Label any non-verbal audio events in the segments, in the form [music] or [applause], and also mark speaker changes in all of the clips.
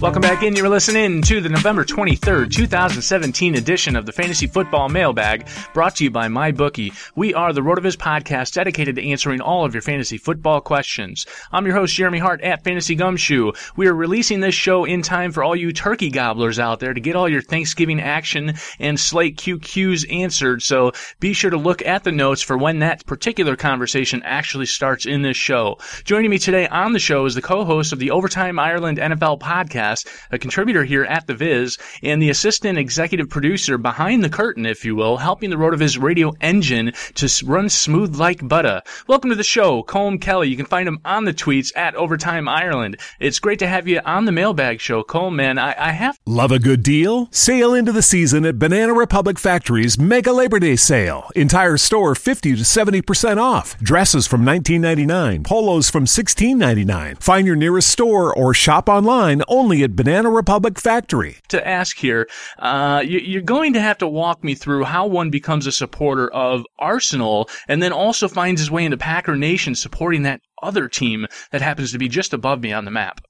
Speaker 1: Welcome back in. You're listening to the November 23rd, 2017 edition of the Fantasy Football Mailbag, brought to you by MyBookie. We are the RotoViz podcast dedicated to answering all of your fantasy football questions. I'm your host, Jeremy Hart at Fantasy Gumshoe. We are releasing this show in time for all you turkey gobblers out there to get all your Thanksgiving action and slate QQs answered. So be sure to look at the notes for when that particular conversation actually starts in this show. Joining me today on the show is the co-host of the Overtime Ireland NFL podcast, a contributor here at The Viz, and the assistant executive producer behind the curtain, if you will, helping the RotoViz radio engine to run smooth like butter. Welcome to the show, Colm Kelly. You can find him on the tweets at Overtime Ireland. It's great to have you on the mailbag show, Colm, man. I, I have.
Speaker 2: Love a good deal? Sail into the season at Banana Republic Factory's Mega Labor Day Sale. Entire store 50 to 70% off. Dresses from $19.99, polos from $16.99. Find your nearest store or shop online only at Banana Republic Factory.
Speaker 1: To ask here, uh, you, are going to have to walk me through how one becomes a supporter of Arsenal and then also finds his way into Packer Nation supporting that other team that happens to be just above me on the map.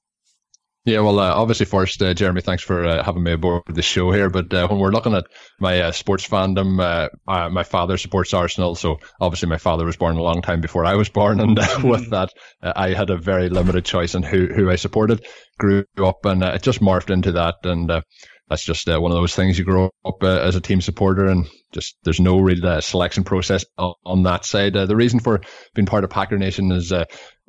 Speaker 3: Yeah, well, uh, obviously, first, uh, Jeremy, thanks for uh, having me aboard the show here. But uh, when we're looking at my uh, sports fandom, uh, my father supports Arsenal, so obviously my father was born a long time before I was born, and [laughs] with that, I had a very limited choice in who who I supported. Grew up, and uh, it just morphed into that, and uh, that's just uh, one of those things you grow up as a team supporter, and just there's no real selection process on, that side. the reason for being part of Packer Nation is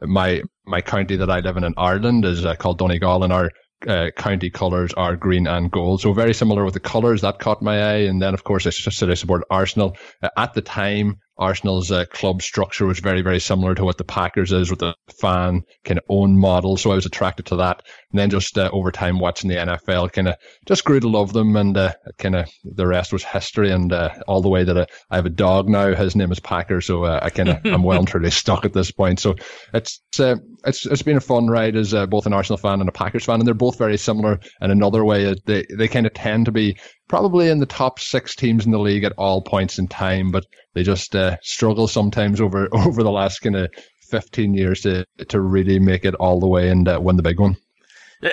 Speaker 3: my my county that I live in in Ireland is uh, called Donegal, and our uh, county colours are green and gold. So very similar with the colours that caught my eye. And then of course I said I support Arsenal uh, at the time. Arsenal's uh, club structure was very, very similar to what the Packers is with the fan kind of own model. So I was attracted to that. And then just uh, over time watching the NFL, kind of just grew to love them. And uh, kind of the rest was history. And uh, all the way that I, I, have a dog now, his name is Packer. So uh, I kind of, [laughs] I'm well and truly stuck at this point. So it's, uh, it's, it's been a fun ride as both an Arsenal fan and a Packers fan. And they're both very similar in another way. They, they kind of tend to be probably in the top six teams in the league at all points in time, but they just uh, struggle sometimes over [laughs] over the last kind of 15 years to to really make it all the way and uh, win the big one.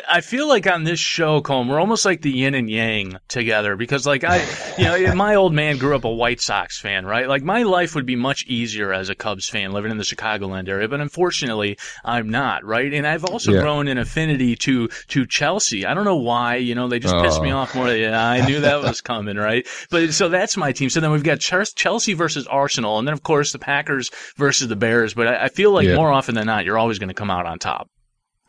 Speaker 1: I feel like on this show, Colm, we're almost like the yin and yang together because, like, I, you know, my old man grew up a White Sox fan, right? Like, my life would be much easier as a Cubs fan living in the Chicagoland area, but unfortunately, I'm not, right? And I've also yeah. grown an affinity to to Chelsea. I don't know why, you know, they just oh. pissed me oh. off more. Yeah, I knew that was coming, right? But so that's my team. So then we've got Chelsea versus Arsenal, and then of course the Packers versus the Bears. But I, I feel like yeah. more often than not, you're always going to come out on top.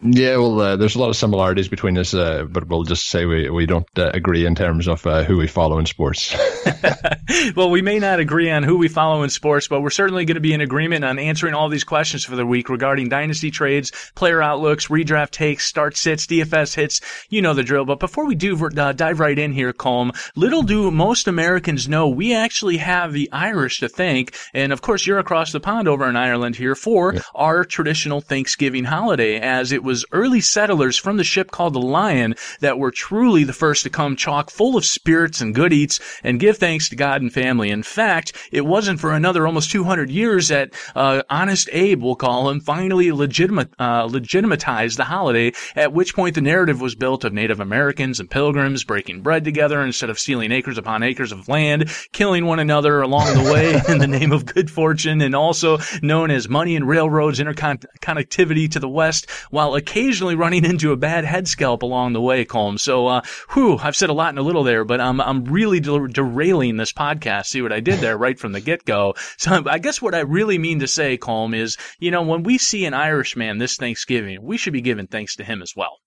Speaker 3: Yeah, well, uh, there's a lot of similarities between us, uh, but we'll just say we, we don't uh, agree in terms of uh, who we follow in sports. [laughs] [laughs]
Speaker 1: well, we may not agree on who we follow in sports, but we're certainly going to be in agreement on answering all these questions for the week regarding dynasty trades, player outlooks, redraft takes, start sits, DFS hits. You know the drill. But before we do uh, dive right in here, Colm, little do most Americans know we actually have the Irish to thank, and of course you're across the pond over in Ireland here for yeah. our traditional Thanksgiving holiday, as it was early settlers from the ship called the Lion that were truly the first to come chock full of spirits and good eats and give thanks to God and family. In fact, it wasn't for another almost 200 years that uh, Honest Abe, we'll call him, finally legitimate, uh, legitimatized the holiday, at which point the narrative was built of Native Americans and pilgrims breaking bread together instead of stealing acres upon acres of land, killing one another along the way [laughs] in the name of good fortune, and also known as money and railroads interconnectivity to the west, while occasionally running into a bad head scalp along the way, Colm. So, uh, whew, I've said a lot in a little there, but I'm, I'm really der- derailing this podcast. See what I did there right from the get go. So I guess what I really mean to say, Colm, is, you know, when we see an Irishman this Thanksgiving, we should be giving thanks to him as well.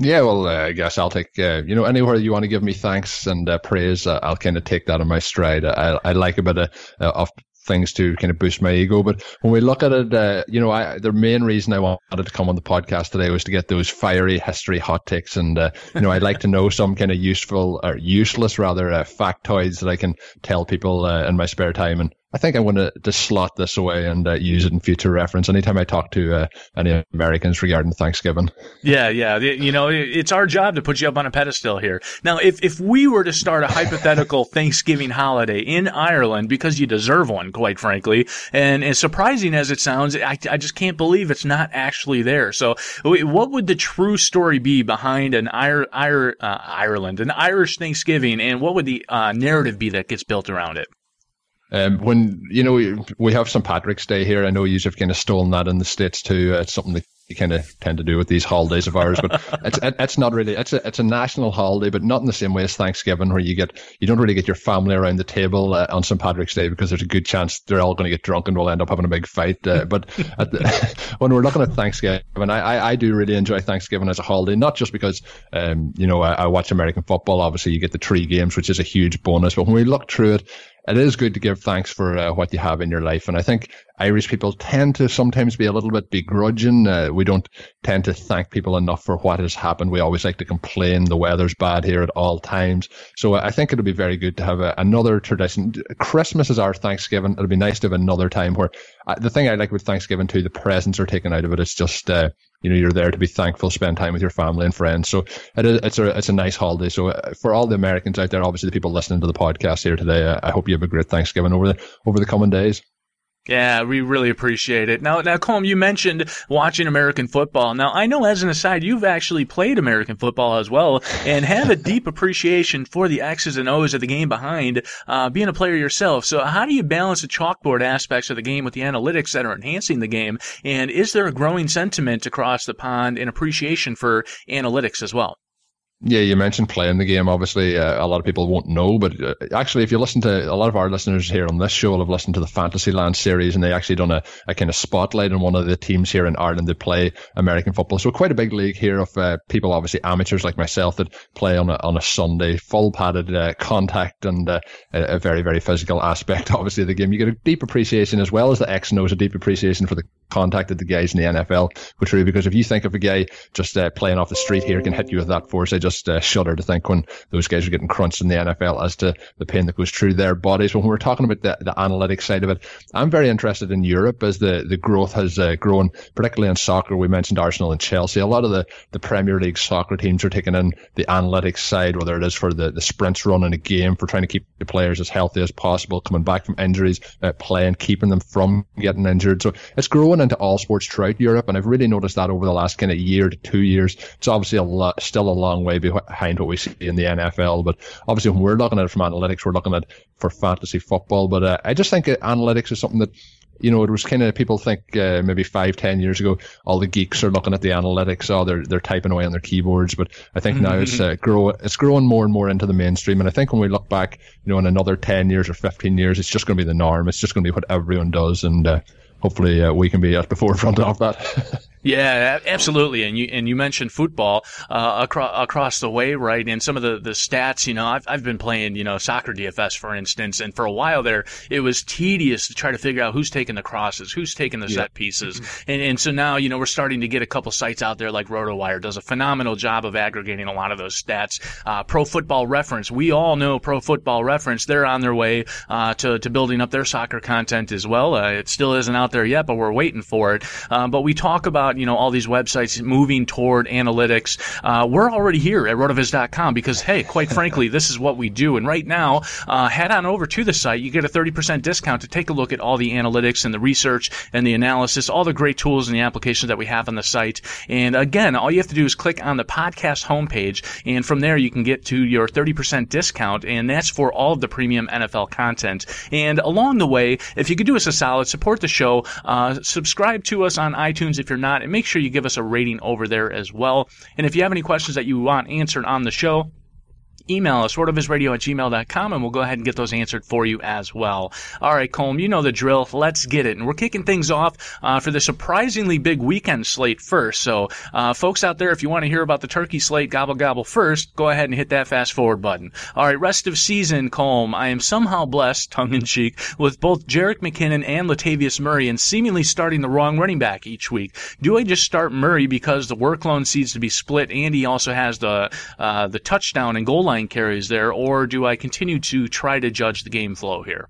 Speaker 3: Yeah, well, uh, I guess I'll take, uh, you know, anywhere you want to give me thanks and uh, praise, uh, I'll kind of take that in my stride. I, I like a bit of, uh, of things to kind of boost my ego. But when we look at it, uh, you know, I, the main reason I wanted to come on the podcast today was to get those fiery history hot takes. And, uh, you know, I'd like to know [laughs] some kind of useful or useless rather uh, factoids that I can tell people uh, in my spare time. And I think I'm going to, to slot this away and uh, use it in future reference anytime I talk to uh, any Americans regarding Thanksgiving.
Speaker 1: Yeah, yeah. You know, it's our job to put you up on a pedestal here. Now, if, if we were to start a hypothetical [laughs] Thanksgiving holiday in Ireland, because you deserve one, quite frankly, and as surprising as it sounds, I, I just can't believe it's not actually there. So, what would the true story be behind an Ir- Ir- uh, Ireland, an Irish Thanksgiving, and what would the uh, narrative be that gets built around it?
Speaker 3: Um, when you know we, we have St Patrick's Day here, I know you've kind of stolen that in the states too. Uh, it's something that you kind of tend to do with these holidays of ours, but [laughs] it's it's not really it's a it's a national holiday, but not in the same way as Thanksgiving, where you get you don't really get your family around the table uh, on St Patrick's Day because there's a good chance they're all going to get drunk and we'll end up having a big fight. Uh, but [laughs] the, [laughs] when we're looking at Thanksgiving, I, I, I do really enjoy Thanksgiving as a holiday, not just because um you know I, I watch American football. Obviously, you get the three games, which is a huge bonus, but when we look through it it is good to give thanks for uh, what you have in your life. And I think Irish people tend to sometimes be a little bit begrudging. Uh, we don't tend to thank people enough for what has happened. We always like to complain the weather's bad here at all times. So uh, I think it'll be very good to have a, another tradition. Christmas is our Thanksgiving. It'll be nice to have another time where uh, the thing I like with Thanksgiving too, the presents are taken out of it. It's just, uh, you know, you're there to be thankful, spend time with your family and friends. So it is, it's a, it's a nice holiday. So uh, for all the Americans out there, obviously the people listening to the podcast here today, uh, I hope you have a great Thanksgiving over the, over the coming days.
Speaker 1: Yeah, we really appreciate it. Now, now, Colm, you mentioned watching American football. Now, I know as an aside, you've actually played American football as well and have a deep appreciation for the X's and O's of the game behind uh, being a player yourself. So, how do you balance the chalkboard aspects of the game with the analytics that are enhancing the game? And is there a growing sentiment across the pond and appreciation for analytics as well?
Speaker 3: Yeah, you mentioned playing the game. Obviously, uh, a lot of people won't know, but uh, actually, if you listen to a lot of our listeners here on this show, will have listened to the Fantasyland series, and they actually done a, a kind of spotlight on one of the teams here in Ireland that play American football. So quite a big league here of uh, people, obviously amateurs like myself, that play on a on a Sunday, full padded uh, contact and uh, a, a, very very physical aspect. [laughs] Obviously, of the game you get a deep appreciation as well as the X knows a deep appreciation for the contact of the guys in the NFL. Which really, because if you think of a guy just uh, playing off the street here can hit you with that force, I just just uh, shudder to think when those guys are getting crunched in the NFL as to the pain that goes through their bodies. When we're talking about the, the analytics side of it, I'm very interested in Europe as the, the growth has uh, grown, particularly in soccer. We mentioned Arsenal and Chelsea. A lot of the, the Premier League soccer teams are taking in the analytics side, whether it is for the, the sprints run in a game, for trying to keep the players as healthy as possible, coming back from injuries, uh, playing, keeping them from getting injured. So it's growing into all sports throughout Europe. And I've really noticed that over the last kind of year to two years. It's obviously a lot, still a long way behind what we see in the NFL. But obviously, when we're looking at it from analytics, we're looking at for fantasy football. But uh, I just think analytics is something that you know, it was kind of people think uh, maybe five, ten years ago, all the geeks are looking at the analytics. Oh, they're they're typing away on their keyboards. But I think now it's uh, grow it's growing more and more into the mainstream. And I think when we look back, you know, in another ten years or fifteen years, it's just going to be the norm. It's just going to be what everyone does, and uh, hopefully uh, we can be at the forefront [laughs] of that. [laughs]
Speaker 1: Yeah, absolutely. And you and you mentioned football uh, across across the way, right? And some of the, the stats, you know, I've I've been playing, you know, soccer DFS for instance, and for a while there, it was tedious to try to figure out who's taking the crosses, who's taking the set pieces, mm-hmm. and and so now you know we're starting to get a couple sites out there like RotoWire does a phenomenal job of aggregating a lot of those stats. Uh, Pro Football Reference, we all know Pro Football Reference, they're on their way uh, to to building up their soccer content as well. Uh, it still isn't out there yet, but we're waiting for it. Uh, but we talk about you know, all these websites moving toward analytics. Uh, we're already here at rotoviz.com because, hey, quite frankly, this is what we do. And right now, uh, head on over to the site. You get a 30% discount to take a look at all the analytics and the research and the analysis, all the great tools and the applications that we have on the site. And again, all you have to do is click on the podcast homepage, and from there you can get to your 30% discount, and that's for all of the premium NFL content. And along the way, if you could do us a solid, support the show, uh, subscribe to us on iTunes if you're not, and make sure you give us a rating over there as well. And if you have any questions that you want answered on the show, email us, rotovizradio at gmail.com, and we'll go ahead and get those answered for you as well. All right, Colm, you know the drill. Let's get it. And we're kicking things off uh, for the surprisingly big weekend slate first. So, uh, folks out there, if you want to hear about the turkey slate gobble gobble first, go ahead and hit that fast forward button. All right, rest of season, Colm. I am somehow blessed, tongue in cheek, with both Jerick McKinnon and Latavius Murray and seemingly starting the wrong running back each week. Do I just start Murray because the workload seems to be split and he also has the, uh, the touchdown and goal line carries there, or do I continue to try to judge the game flow here?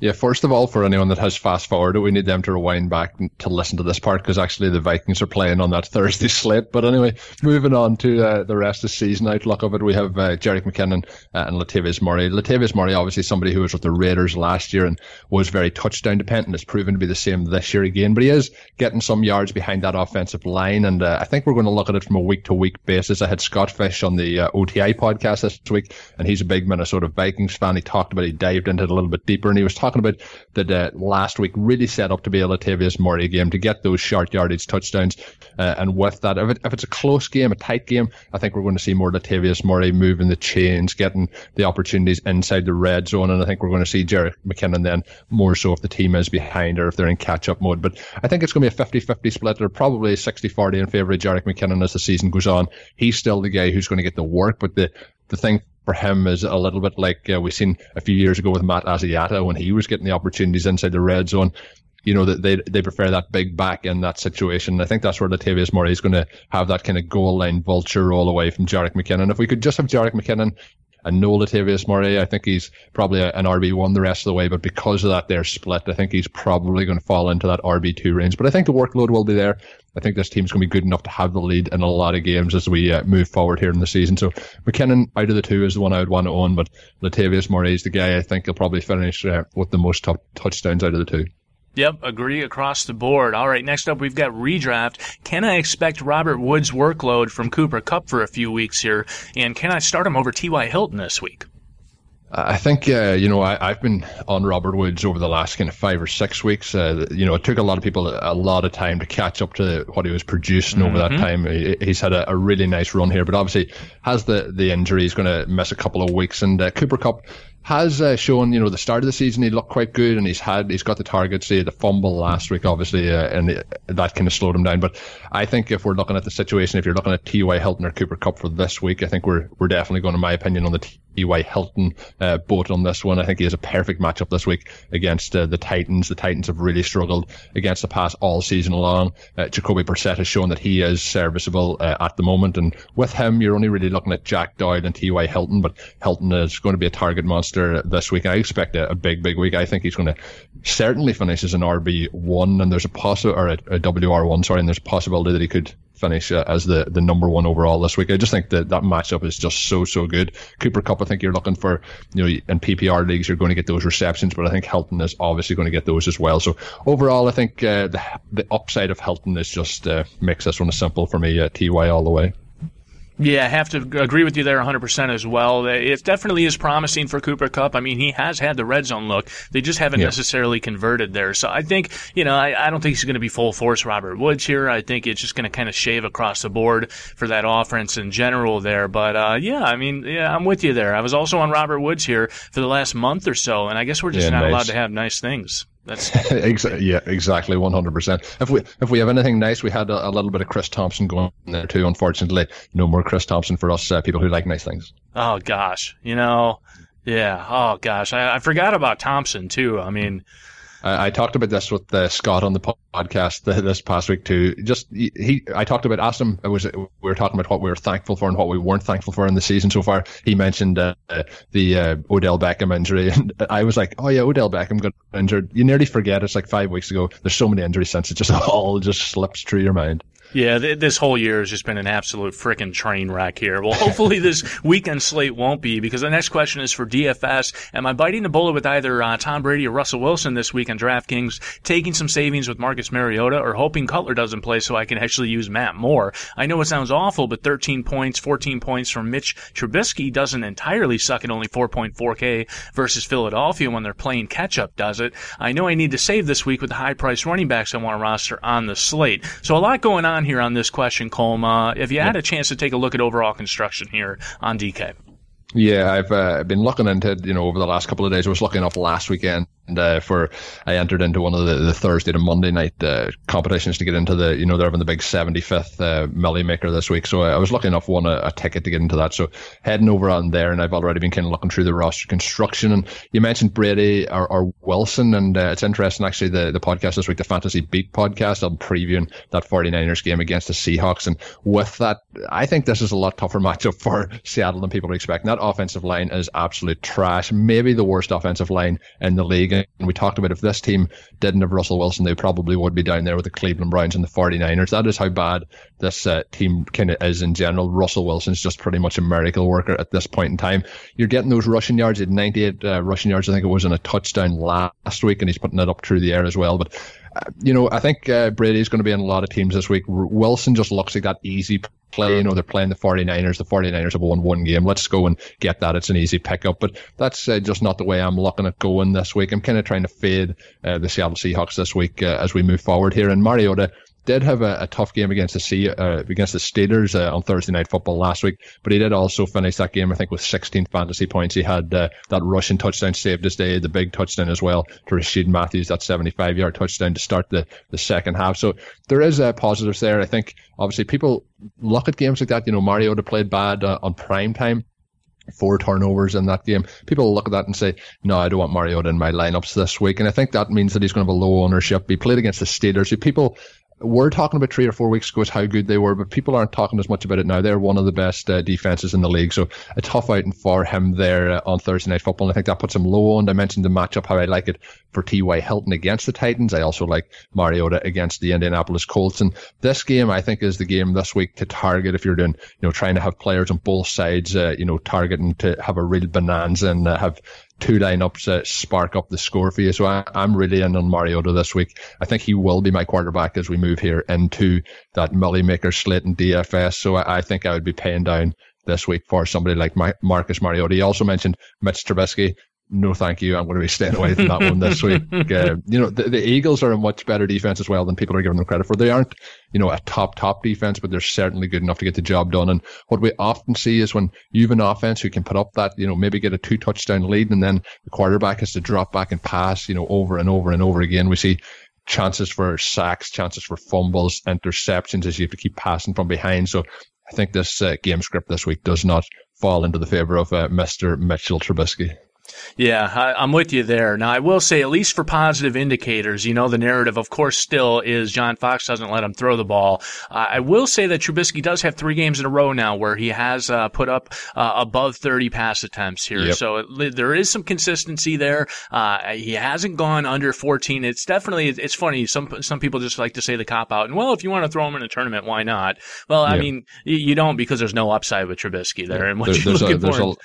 Speaker 3: Yeah, first of all, for anyone that has fast forwarded, we need them to rewind back to listen to this part because actually the Vikings are playing on that [laughs] Thursday slate. But anyway, moving on to uh, the rest of the season outlook of it, we have uh, Jerick McKinnon uh, and Latavius Murray. Latavius Murray, obviously somebody who was with the Raiders last year and was very touchdown dependent, has proven to be the same this year again. But he is getting some yards behind that offensive line, and uh, I think we're going to look at it from a week to week basis. I had Scott Fish on the uh, OTI podcast this week, and he's a big Minnesota Vikings fan. He talked about, he dived into it a little bit deeper, and he was talking talking about that uh, last week really set up to be a Latavius Murray game to get those short yardage touchdowns. Uh, and with that, if, it, if it's a close game, a tight game, I think we're going to see more Latavius Murray moving the chains, getting the opportunities inside the red zone. And I think we're going to see Jerick McKinnon then more so if the team is behind or if they're in catch up mode. But I think it's going to be a 50 50 split. They're probably 60 40 in favour of Jerick McKinnon as the season goes on. He's still the guy who's going to get the work, but the the thing for him is a little bit like uh, we seen a few years ago with Matt Asiata when he was getting the opportunities inside the red zone. You know that they they prefer that big back in that situation. I think that's where Latavius Murray is going to have that kind of goal line vulture role away from Jerick McKinnon. If we could just have Jerick McKinnon and no Latavius Murray. I think he's probably an RB1 the rest of the way, but because of that, they're split. I think he's probably going to fall into that RB2 range. But I think the workload will be there. I think this team's going to be good enough to have the lead in a lot of games as we uh, move forward here in the season. So McKinnon out of the two is the one I would want to own, but Latavius Murray is the guy I think he'll probably finish uh, with the most t- touchdowns out of the two.
Speaker 1: Yep, agree across the board. All right, next up we've got redraft. Can I expect Robert Woods' workload from Cooper Kupp for a few weeks here? And can I start him over T.Y. Hilton this week?
Speaker 3: I think uh, you know I, have been on Robert Woods over the last kind of five or six weeks. Uh, you know, it took a lot of people a, lot of time to catch up to what he was producing mm-hmm. over that mm-hmm. time. He, he's had a, a, really nice run here, but obviously has the the injury. He's going to miss a couple of weeks. And uh, Cooper Kupp has uh, shown, you know, the start of the season he looked quite good, and he's had he's got the targets. He had a fumble last week, obviously, uh, and it, that kind of slowed him down. But I think if we're looking at the situation, if you're looking at T.Y. Hilton or Cooper Kupp for this week, I think we're we're definitely going, in my opinion, on the T.Y. Hilton uh, boat on this one. I think he has a perfect matchup this week against uh, the Titans. The Titans have really struggled against the pass all season long. Uh, Jacoby Brissett has shown that he is serviceable uh, at the moment, and with him, you're only really looking at Jack Doyle and T.Y. Hilton, but Hilton is going to be a target monster this week. I expect a, a big, big week. I think he's going to certainly finish as an RB one, and there's a possible or a, a WR one, sorry, and there's a possibility that he could finish uh, as the, the number one overall this week. I just think that that matchup is just so so good. Cooper Kupp, I think you're looking for you know in PPR leagues you're going to get those receptions, but I think Hilton is obviously going to get those as well. So overall, I think uh, the the upside of Hilton is just uh, makes this one simple for me. Uh, Ty all the way.
Speaker 1: Yeah, I have to agree with you there 100% as well. It definitely is promising for Cooper Kupp. I mean, he has had the red zone look. They just haven't yeah. necessarily converted there. So I think, you know, I, I don't think he's going to be full force Robert Woods here. I think it's just going to kind of shave across the board for that offense in general there. But, uh, yeah, I mean, yeah, I'm with you there. I was also on Robert Woods here for the last month or so, and I guess we're just yeah, not nice. allowed to have nice things. That's [laughs]
Speaker 3: yeah, exactly, one hundred percent. If we if we have anything nice, we had a, a, little bit of Chris Thompson going there too. Unfortunately, no more Chris Thompson for us uh, people who like nice things.
Speaker 1: Oh gosh, you know, yeah. Oh gosh, I, I forgot about Thompson too. I mean,
Speaker 3: I, I talked about this with uh, Scott on the podcast this past week too. Just he, I talked about asked him. It was we were talking about what we were thankful for and what we weren't thankful for in the season so far. He mentioned uh, the uh, Odell Beckham injury, [laughs] and I was like, oh yeah, Odell Beckham got injured. You nearly forget it's like five weeks ago. There's so many injuries since it just [laughs] all just slips through your mind.
Speaker 1: Yeah, th- this whole year has just been an absolute freaking train wreck here. Well, hopefully [laughs] this weekend slate won't be because the next question is for DFS. Am I biting the bullet with either uh, Tom Brady or Russell Wilson this week on DraftKings, taking some savings with Marcus Mariota, or hoping Cutler doesn't play so I can actually use Matt Moore? I know it sounds awful, but 13 points, 14 points from Mitch Trubisky doesn't entirely suck at only 4.4K versus Philadelphia when they're playing catch up, does it? I know I need to save this week with the high priced running backs I want to roster on the slate. So a lot going on on here on this question, Colma. If you had a chance to take a look at overall construction here on DK.
Speaker 3: Yeah, I've uh, been looking into you know, over the last couple of days. I was looking up last weekend and uh, for I entered into one of the, the Thursday to Monday night uh, competitions to get into the you know they're having the big 75th uh, Maker this week, so I was lucky enough won a, a, ticket to get into that. So heading over on there, and I've already been kind of looking through the roster construction. And you mentioned Brady or, or Wilson, and uh, it's interesting actually the the podcast this week, the Fantasy Beat podcast, I'm previewing that 49ers game against the Seahawks, and with that, I think this is a lot tougher [laughs] matchup for Seattle than people are expecting. That offensive line is absolute trash, maybe the worst offensive line in the league and we talked about if this team didn't have Russell Wilson, they probably would be down there with the Cleveland Browns and the 49ers. That is how bad this uh, team kind of is in general. Russell Wilson's just pretty much a miracle worker at this point in time. You're getting those rushing yards at 98 uh, rushing yards. I think it was in a touchdown last week, and he's putting it up through the air as well. But you know, I think uh, Brady's going to be in a lot of teams this week. Wilson just looks like that easy play. You know, they're playing the 49ers. The 49ers have won one game. Let's go and get that. It's an easy pickup. But that's uh, just not the way I'm looking at going this week. I'm kind of trying to fade uh, the Seattle Seahawks this week uh, as we move forward here. And Mariota, did have a, a tough game against the sea, uh, against the Steelers uh, on Thursday Night Football last week, but he did also finish that game, I think, with 16 fantasy points. He had uh, that rushing touchdown saved his day, the big touchdown as well to Rishard Matthews, that 75 yard touchdown to start the, the second half. So there is uh, positives there. I think obviously people look at games like that. You know, Mario Mariota played bad uh, on prime time four turnovers in that game. People look at that and say, no, I don't want Mariota in my lineups this week. And I think that means that he's going to have a low ownership. He played against the Steelers. People we're talking about three or four weeks ago is how good they were, but people aren't talking as much about it now. They're one of the best uh, defenses in the league, so a tough outing for him there uh, on Thursday Night Football. And I think that puts him low. And I mentioned the matchup how I like it for T.Y. Hilton against the Titans. I also like Mariota against the Indianapolis Colts. And this game, I think, is the game this week to target if you're doing, you know, trying to have players on both sides, uh, you know, targeting to have a real bonanza and uh, have two lineups that spark up the score for you. So I, am really in on Mariota this week. I think he will be my quarterback as we move here into that Millie Maker slate and DFS. So I, I, think I would be paying down this week for somebody like Marcus Mariota. He also mentioned Mitch Trubisky no thank you. I'm going to be staying away from that one this week. [laughs] Uh, you know, the, the, Eagles are a much better defense as well than people are giving them credit for. They aren't, you know, a top, top defense, but they're certainly good enough to get the job done. And what we often see is when you have an offense who can put up that, you know, maybe get a two touchdown lead and then the quarterback has to drop back and pass, you know, over and over and over again. We see chances for sacks, chances for fumbles, interceptions as you have to keep passing from behind. So I think this uh, game script this week does not fall into the favor of uh, Mr. Mitchell Trubisky.
Speaker 1: Yeah, I, am with you there. Now, I will say, at least for positive indicators, you know, the narrative, of course, still is John Fox doesn't let him throw the ball. Uh, I will say that Trubisky does have three games in a row now where he has uh, put up uh, above 30 pass attempts here. Yep. So it, there is some consistency there. Uh, he hasn't gone under 14. It's definitely, it's funny. Some some people just like to say the cop out. And well, if you want to throw him in a tournament, why not? Well, I mean, you, don't because there's no upside with Trubisky there. And what there, you're looking a, for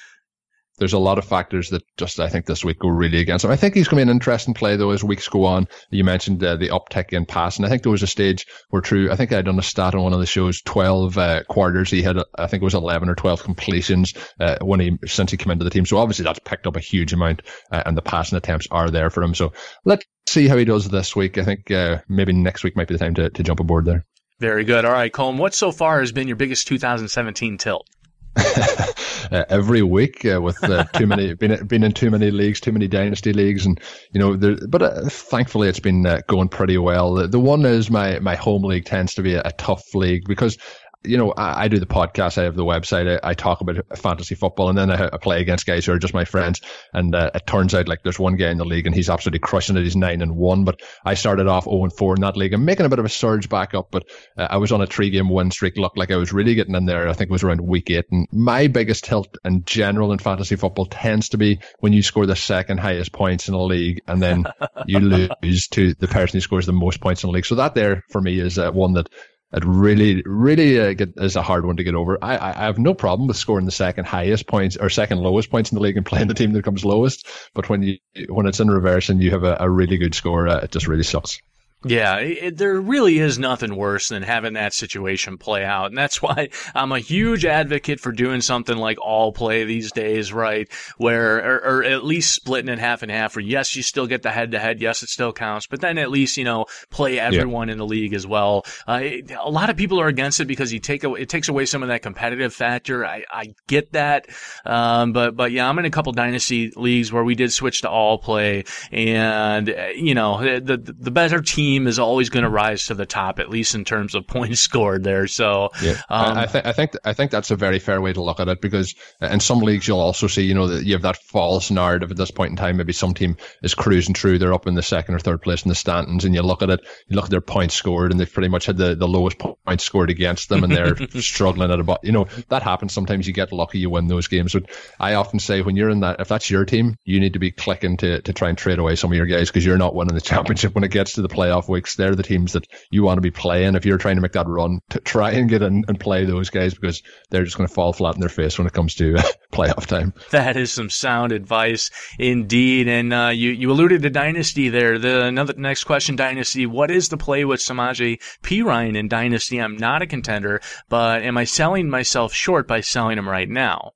Speaker 3: there's a lot of factors that just I think this week go really against him. I think he's going to be an interesting play though as weeks go on. You mentioned uh, the uptick in passing. I think there was a stage where true. I think I had done a stat on one of the shows. Twelve uh, quarters he had. I think it was eleven or twelve completions uh, when he since he came into the team. So obviously that's picked up a huge amount, uh, and the passing attempts are there for him. So let's see how he does this week. I think uh, maybe next week might be the time to, to jump aboard there.
Speaker 1: Very good. All right, Colm. What so far has been your biggest 2017 tilt? [laughs]
Speaker 3: uh, every week uh, with uh, too many [laughs] been been in too many leagues, too many dynasty leagues, and you know, there, but uh, thankfully it's been uh, going pretty well. The, the, one is my my home league tends to be a, a tough league because you know, I, I, do the podcast, I have the website, I, I talk about fantasy football, and then I, I, play against guys who are just my friends. And uh, it turns out like there's one guy in the league and he's absolutely crushing it. He's nine and one, but I started off 0 and 4 in that league. I'm making a bit of a surge back up, but uh, I was on a three game win streak. Looked like I was really getting in there. I think it was around week eight. And my biggest tilt in general in fantasy football tends to be when you score the second highest points in a league and then [laughs] you lose to the person who scores the most points in the league. So that there for me is uh, one that it really, really uh, get, is a hard one to get over. I, I have no problem with scoring the second highest points or second lowest points in the league and [laughs] playing the team that comes lowest. But when you when it's in reverse and you have a, a really good score, uh, it just really sucks.
Speaker 1: Yeah, it, there really is nothing worse than having that situation play out. And that's [laughs] why I'm a huge advocate for doing something like all play these days, right? Where, or, or at least splitting it half and half, where yes, you still get the head to head. Yes, it still counts, but then at least, you know, play everyone yeah. in the league as well. Uh, it, a lot of people are against it because you take, away, it takes away some of that competitive factor. I, I get that. Um, but, but yeah, I'm in a couple dynasty leagues where we did switch to all play and, uh, you know, the, the, the better team team is always going to rise to the top, at least in terms of [laughs] points scored there. So,
Speaker 3: yeah, um, I, th- I think I think that's a very fair way to look at it because in some leagues you'll also see, you know, that you have that false narrative at this point in time. Maybe some team is cruising through, they're up in the second or third place in the standings, and you look at it, you look at their points scored, and they've pretty much had the, the lowest points scored against them, and they're [laughs] struggling at about, you know, that happens. Sometimes you get lucky, you win those games. But I often say when you're in that, if that's your team, you need to be clicking to, to try and trade away some of your guys because you're not winning the championship when it gets to the playoff playoff weeks, they're the teams that you want to be playing if you're trying to make that run to try and get in and play those guys because they're just going to fall flat in their face when it comes to [laughs] playoff time.
Speaker 1: That is some sound advice indeed. And uh, you you alluded to dynasty there. The another next question, dynasty. What is the play with Samaje Perine in dynasty? I'm not a contender, but am I selling myself short by selling him right now?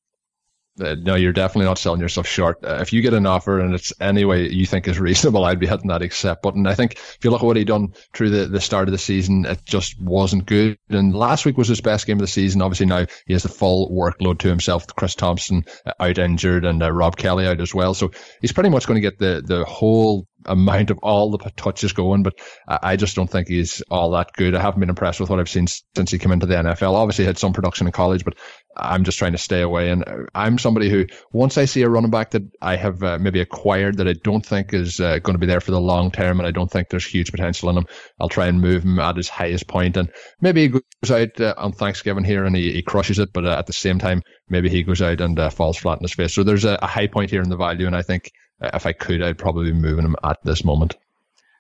Speaker 3: Uh, no, you're definitely not selling yourself short. Uh, if you get an offer and it's any way you think is [laughs] reasonable, I'd be hitting that accept button. I think if you look at what he done through the, the start of the season, it just wasn't good. And last week was his best game of the season. Obviously now he has the full workload to himself. Chris Thompson uh, out injured and uh, Rob Kelley out as well. So he's pretty much going to get the, the whole amount of all the touches going, but I just don't think he's all that good. I haven't been impressed with what I've seen since he came into the NFL. Obviously, he had some production in college, but I'm just trying to stay away. And I'm somebody who, once I see a running back that I have uh, maybe acquired that I don't think is uh, going to be there for the long term, and I don't think there's huge potential in him, I'll try and move him at his highest point. And maybe he goes out uh, on Thanksgiving here and he, he crushes it, but uh, at the same time, maybe he goes out and uh, falls flat in his face. So there's a, a high point here in the value, and I think if I could, I'd probably be moving him at this moment.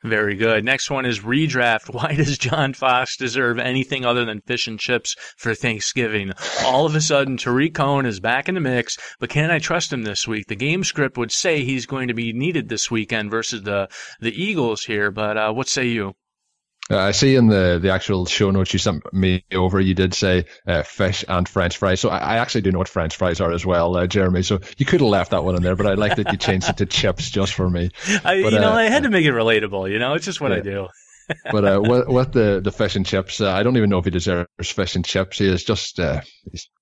Speaker 1: Very good. Next one is redraft. [laughs] Why does John Fox deserve anything other than fish and chips for Thanksgiving? All of a sudden, Tarik Cohen is back in the mix, but can I trust him this week? The game script would say he's going to be needed this weekend versus the the Eagles here, but uh, what say you?
Speaker 3: Uh, I see in the, the actual show notes you sent me over, you did say uh, fish and French fries. So I, I, actually do know what French fries are as well, uh, Jeremy. So you could have left that one in there, but I like that you changed it to chips just for me. [laughs]
Speaker 1: I, but, you know, uh, I had to make it relatable. You know, it's just what yeah. I do [laughs]
Speaker 3: but uh, with, with, the the fish and chips, uh, I don't even know if he deserves fish and chips. He is just, uh,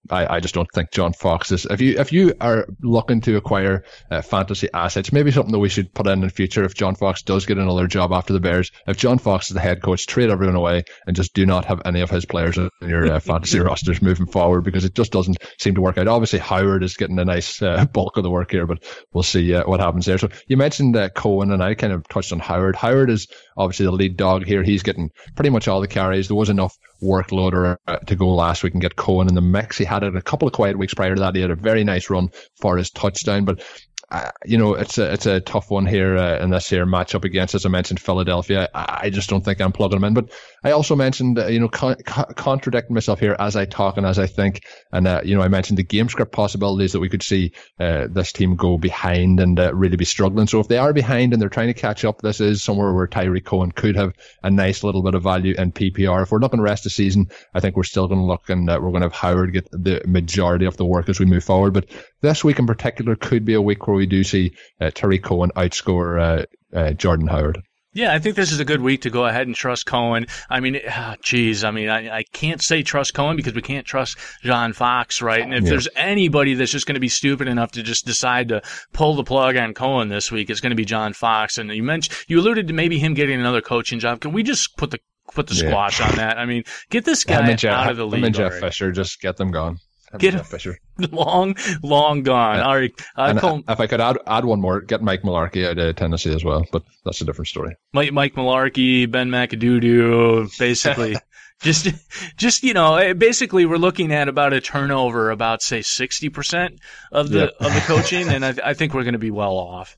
Speaker 3: I, I just don't think John Fox is. If you if you are looking to acquire uh, fantasy assets, maybe something that we should put in in future. If John Fox does get another job after the Bears, if John Fox is the head coach, trade everyone away and just do not have any of his players in your uh, fantasy [laughs] rosters moving forward because it just doesn't seem to work out. Obviously, Howard is getting a nice uh, [laughs] bulk of the work here, but we'll see what happens there. So you mentioned Cohen, and I kind of touched on Howard. Howard is obviously the lead dog here. He's getting pretty much all the carries. There was enough workload uh, to go last week and get Cohen in the mix. He had it a couple of quiet weeks prior to that. He had a very nice run for his touchdown, but uh, you know, it's a it's a tough one here uh, in this here matchup against, as I mentioned, Philadelphia. I, I just don't think I'm plugging them in. But I also mentioned, uh, you know, con- con- contradicting myself here as I talk and as I think, and uh, you know, I mentioned the game script possibilities that we could see uh, this team go behind and uh, really be struggling. So if they are behind and they're trying to catch up, this is somewhere where Tyree Cohen could have a nice little bit of value in PPR. If we're looking rest the season, I think we're still going to look and we're going to have Howard get the majority of the work as we move forward. But this week in particular could be a week where we do see uh, Tarik Cohen outscore uh, uh, Jordan Howard.
Speaker 1: Yeah, I think this is a good week to go ahead and trust Cohen. I mean, geez, I mean, I, I can't say trust Cohen because we can't trust John Fox, right? And if yeah. there's anybody that's just going to be stupid enough to just decide to pull the plug on Cohen this week, it's going to be John Fox. And you mentioned, you alluded to maybe him getting another coaching job. Can we just put the put the squash yeah. on that. I mean, get this guy out Jeff, of the league.
Speaker 3: Him and Jeff already. Fisher, just get them gone.
Speaker 1: Get Jeff Fisher. [laughs] Long, long gone. All right.
Speaker 3: Uh, Col- if I could add add one more, get Mike Mularkey out of Tennessee as well, but that's a different story.
Speaker 1: Mike Mike Mularkey, Ben McAdoo, basically. [laughs] just, just you know, eh, basically, we're looking at about a turnover, about say sixty percent of the yep. of the coaching, and [laughs] I, I think we're going to be well off.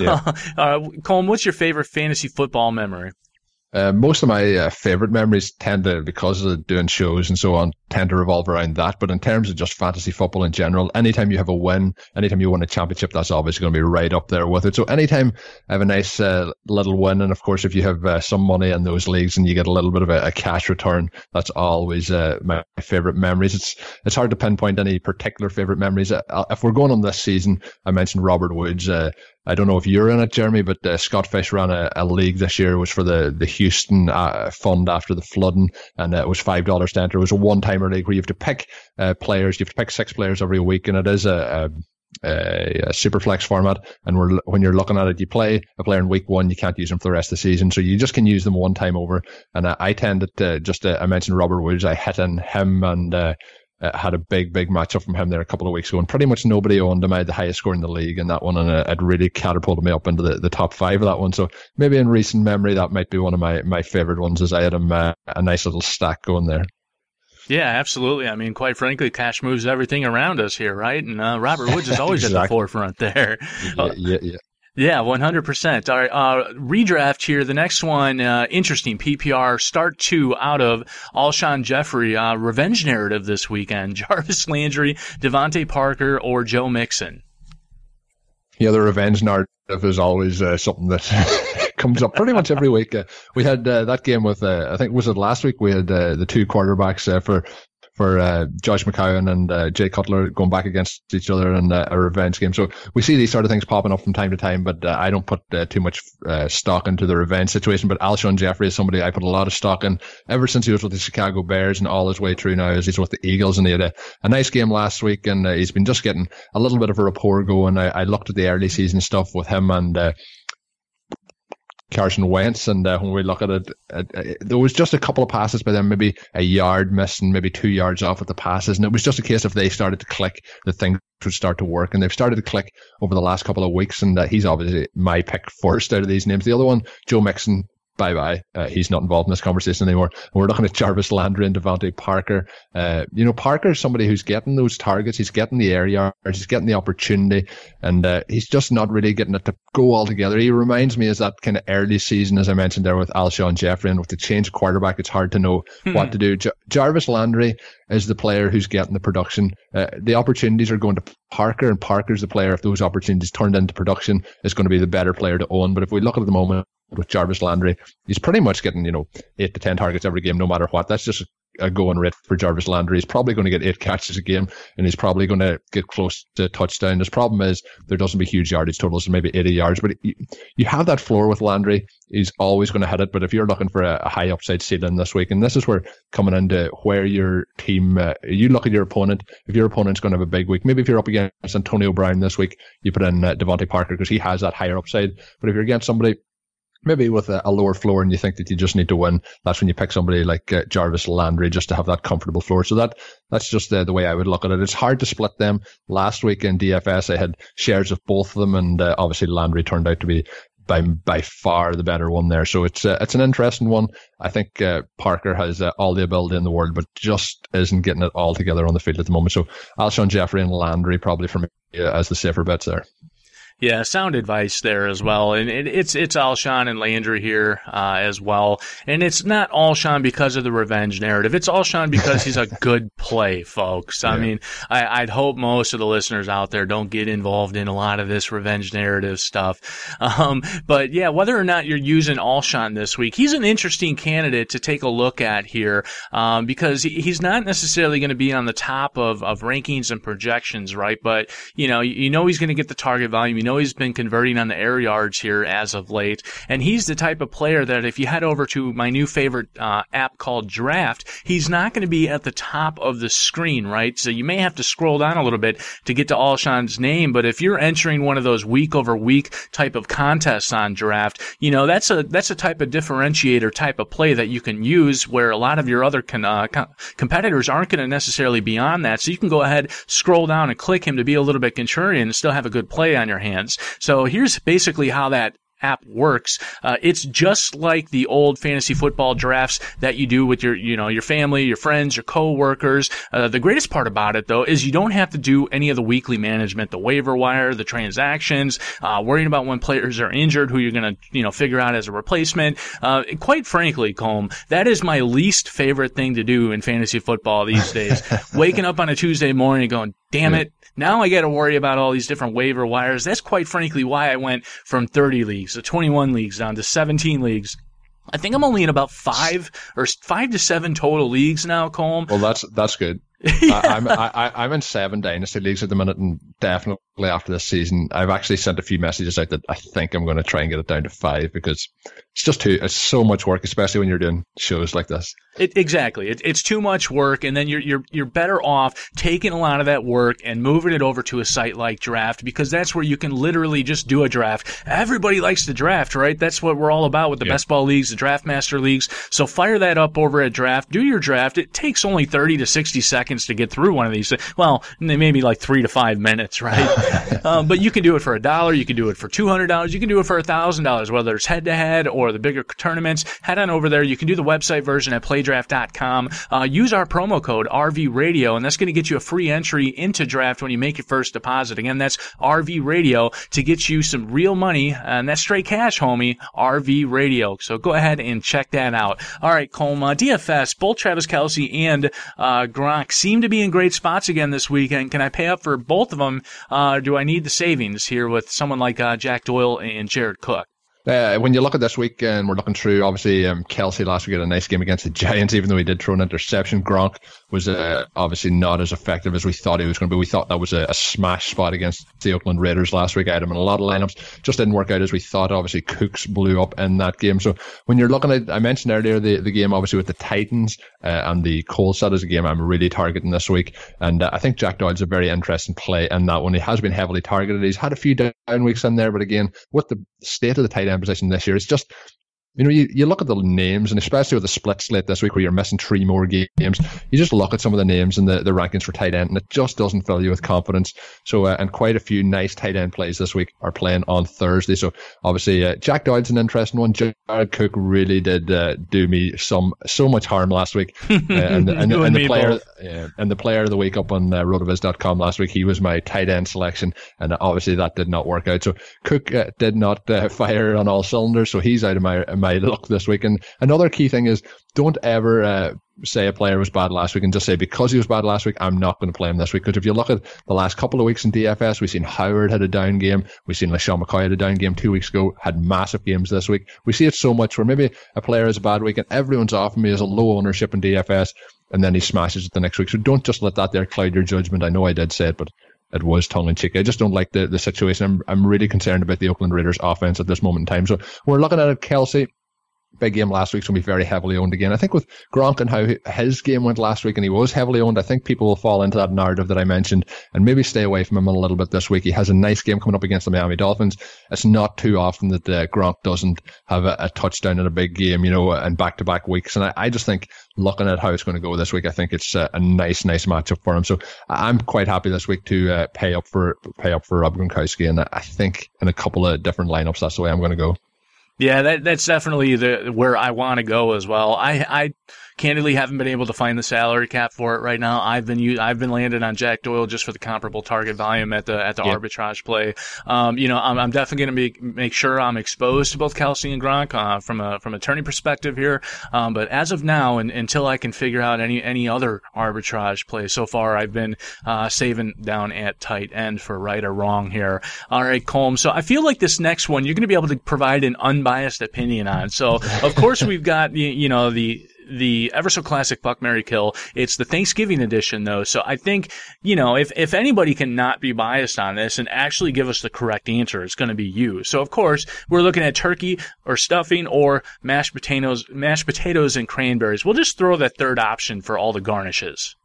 Speaker 1: Yeah. uh, Colm, what's your favorite fantasy football memory?
Speaker 3: Uh, most of my uh, favorite memories tend to, because of doing shows and so on, tend to revolve around that. But in terms of just fantasy football in general, anytime you have a win, anytime you win a championship, that's obviously going to be right up there with it. So anytime I have a nice uh, little win, and of course, if you have uh, some money in those leagues and you get a little bit of a, a cash return, that's always uh, my favorite memories. It's it's hard to pinpoint any particular favorite memories. if we're going on this season, I mentioned Robert Woods. I don't know if you're in it, Jeremy, but uh, Scott Fish ran a, a, league this year. It was for the, the Houston uh, fund after the flooding, and uh, it was $5 to enter. It was a one timer league where you have to pick uh, players. You have to pick six players every week, and it is a, a, a super flex format. And we're, when you're looking at it, you play a player in week one, you can't use them for the rest of the season. So you just can use them one time over. And I, I tended to just, uh, I mentioned Robert Woods. I hit in him and uh, uh, had a big, big matchup from him there a couple of weeks ago, and pretty much nobody owned him. I had the highest score in the league in that one, and uh, it really catapulted me up into the, the top five of that one. So maybe in recent memory, that might be one of my, my favorite ones, as I had him uh, a nice little stack going there.
Speaker 1: Yeah, absolutely. I mean, quite frankly, cash moves everything around us here, right? And uh, Robert Woods is always exactly. at the [laughs] forefront there.
Speaker 3: Yeah, yeah, yeah.
Speaker 1: Yeah, 100%. All right, uh, redraft here. The next one, uh, interesting. PPR start two out of Alshon Jeffery, uh, revenge narrative this weekend. [laughs] Jarvis Landry, DeVante Parker, or Joe Mixon.
Speaker 3: Yeah, the revenge narrative is always uh, something that [laughs] comes up pretty much every week. Uh, we had uh, that game with, I think, was it last week? We had the two quarterbacks for for uh, Josh McCown and uh, Jay Cutler going back against each other in uh, a revenge game. So we see these sort of things popping up from time to time, but uh, I don't put uh, too much uh, stock into the revenge situation. But Alshon Jeffery is somebody I put a lot of stock in ever since he was with the Chicago Bears and all his way through now as he's with the Eagles. And he had a, a nice game last week, and he's been just getting a little bit of a rapport going. I, I looked at the early season stuff with him and Carson Wentz, and uh, when we look at it, there was just a couple of passes by them, maybe a yard missing, maybe two yards off at the passes, and it was just a case of they started to click, the things would start to work, and they've started to click over the last couple of weeks, and uh, he's obviously my pick first out of these names. The other one, Joe Mixon, bye bye. Uh, he's not involved in this conversation anymore. And we're looking at Jarvis Landry and DeVante Parker. Uh, you know, Parker is somebody who's getting those targets. He's getting the air yards. He's getting the opportunity. And uh, he's just not really getting it to go all together. He reminds me as that kind of early season, as I mentioned there with Alshon Jeffery. And with the change of quarterback, it's hard to know hmm. what to do. J- Jarvis Landry is the player who's getting the production. Uh, the opportunities are going to Parker, and Parker's the player. If those opportunities turned into production, is going to be the better player to own. But if we look at the moment, with Jarvis Landry. He's pretty much getting, you know, eight to 10 targets every game, no matter what. That's just a going rate for Jarvis Landry. He's probably going to get eight catches a game and he's probably going to get close to touchdown. His problem is there doesn't be huge yardage totals, maybe 80 yards, but you, have that floor with Landry. He's always going to hit it. But if you're looking for a, a high upside ceiling this week, and this is where coming into where your team, uh, you look at your opponent, if your opponent's going to have a big week, maybe if you're up against Antonio Brown this week, you put in uh, DeVante Parker because he has that higher upside. But if you're against somebody maybe with a, a, lower floor and you think that you just need to win, that's when you pick somebody like uh, Jarvis Landry just to have that comfortable floor. So that that's just the way I would look at it. It's hard to split them. Last week in DFS, I had shares of both of them, and uh, obviously Landry turned out to be by by far the better one there. So it's uh, it's an interesting one. I think uh, Parker has uh, all the ability in the world, but just isn't getting it all together on the field at the moment. So Alshon Jeffery and Landry probably for me uh, as the safer bets there.
Speaker 1: Yeah, sound advice there as well, and it, it's it's Alshon and Landry here uh, as well, and it's not Alshon because of the revenge narrative. It's Alshon because he's a [laughs] good play, folks. Yeah. I mean, I, would hope most of the listeners out there don't get involved in a lot of this revenge narrative stuff. [laughs] Um, but yeah, whether or not you're using Alshon this week, he's an interesting candidate to take a look at here um, because he's not necessarily going to be on the top of of rankings and projections, right? But you know, you know he's going to get the target volume. You know know he's been converting on the air yards here as of late, and he's the type of player that if you head over to my new favorite uh, app called Draft, he's not going to be at the top of the screen, right? So you may have to scroll down a little bit to get to Alshon's name, but if you're entering one of those week over week type of contests on Draft, you know that's a that's a type of differentiator type of play that you can use where a lot of your other con- uh, competitors aren't going to necessarily be on that. So you can go ahead, scroll down, and click him to be a little bit contrarian and still have a good play on your hands. So here's basically how that app works. Uh, it's just like the old fantasy football drafts that you do with your, you know, your family, your friends, your coworkers. Uh, the greatest part about it though is you don't have to do any of the weekly management, the waiver wire, the transactions, uh, worrying about when players are injured, who you're going to, you know, figure out as a replacement. Uh, quite frankly, Colm, that is my least favorite thing to do in fantasy football these [laughs] days. Waking up on a Tuesday morning and going, damn it, now I got to worry about all these different waiver wires. That's quite frankly why I went from 30 leagues to 21 leagues down to 17 leagues. I think I'm only in about five or five to seven total leagues now, Colm.
Speaker 3: Well, that's that's good. [laughs] yeah. I, I'm I, I'm in seven dynasty leagues at the minute, and definitely after this season, I've actually sent a few messages out that I think I'm going to try and get it down to five because it's just too it's so much work, especially when you're doing shows like this.
Speaker 1: It, exactly, it, it's too much work, and then you're you're you're better off taking a lot of that work and moving it over to a site like Draft because that's where you can literally just do a draft. Everybody likes the draft, right? That's what we're all about with the yeah. best ball leagues, the draft master leagues. So fire that up over at Draft. Do your draft. It takes only thirty to sixty seconds to get through one of these. Well, maybe like three to five minutes, right? um, [laughs] but you can do it for a dollar. You can do it for two hundred dollars. You can do it for a thousand dollars, whether it's head to head or the bigger tournaments. Head on over there. You can do the website version at Play playdraft.com. Uh, use our promo code RV Radio, and that's going to get you a free entry into draft when you make your first deposit. Again, that's RV Radio to get you some real money, and that's straight cash, homie. RV Radio. So go ahead and check that out. All right, Colma, DFS, both Travis Kelce and uh, Gronk seem to be in great spots again this weekend. Can I pay up for both of them? Uh, do I need the savings here with someone like uh, Jack Doyle and Jared Cook?
Speaker 3: Uh, when you look at this week and we're looking through, obviously, um, Kelce last week had a nice game against the Giants, even though he did throw an interception. Gronk was uh, obviously not as effective as we thought he was going to be. We thought that was a, a, smash spot against the Oakland Raiders last week. I had him in a lot of lineups. Just didn't work out as we thought. Obviously, Cooks blew up in that game. So when you're looking at, I mentioned earlier the, the game, obviously, with the Titans uh, and the Colts, that is a game I'm really targeting this week. And uh, I think Jack Doyle's a very interesting play in that one. He has been heavily targeted. He's had a few down weeks in there, but again, with the state of the tight end position this year, it's just you know, you, you look at the names, and especially with the split slate this week where you're missing three more games, you just look at some of the names and the, the rankings for tight end, and it just doesn't fill you with confidence. So, uh, and quite a few nice tight end plays this week are playing on Thursday. So, obviously, uh, Jack Doyle's an interesting one. Jared Cook really did uh, do me some so much harm last week, [laughs] uh, and, and, and, and the player and the player of the week up on uh, rotoviz.com last week, he was my tight end selection, and obviously that did not work out. So, Cook uh, did not uh, [laughs] fire on all cylinders, so he's out of my my luck this week. And another key thing is don't ever uh, say a player was bad last week and just say because he was bad last week, I'm not going to play him this week. Because if you look at the last couple of weeks in DFS, we've seen Howard had a down game. We've seen LeSean McCoy had a down game two weeks ago, had massive games this week. We see it so much where maybe a player has a bad week and everyone's offering me as a low ownership in DFS and then he smashes it the next week. So don't just let that there cloud your judgment. I know I did say it, but it was tongue in cheek. I just don't like the, the situation. I'm, I'm really concerned about the Oakland Raiders offense at this moment in time. So we're looking at it, Kelce big game last week's going to be very heavily owned again. I think with Gronk and how his game went last week and he was heavily owned, I think people will fall into that narrative that I mentioned and maybe stay away from him a little bit this week. He has a nice game coming up against the Miami Dolphins. It's not too often that uh, Gronk doesn't have a, a, touchdown in a big game, you know, and back to back weeks. And I, I, just think looking at how it's going to go this week, I think it's a, a nice, nice matchup for him. So I'm quite happy this week to uh, pay up for pay up for Rob Gronkowski. And I think in a couple of different lineups, that's the way I'm going to go.
Speaker 1: Yeah, that, that's definitely the where I want to go as well. I, I candidly haven't been able to find the salary cap for it right now. I've been I've been landed on Jack Doyle just for the comparable target volume at the at the arbitrage play. Um, you know, I'm, I'm definitely going to be make sure I'm exposed to both Kelce and Gronk uh, from a from a turning perspective here. Um, but as of now, and until I can figure out any any other arbitrage play, so far I've been uh, saving down at tight end for right or wrong here. All right, Colm. So I feel like this next one you're going to be able to provide an unbiased opinion on. So of course we've got you know the the ever so classic Buck Mary Kill. It's the Thanksgiving edition though, so I think you know if if anybody can not be biased on this and actually give us the correct answer, it's going to be you. So of course we're looking at turkey or stuffing or mashed potatoes, mashed potatoes and cranberries. We'll just throw that third option for all the garnishes.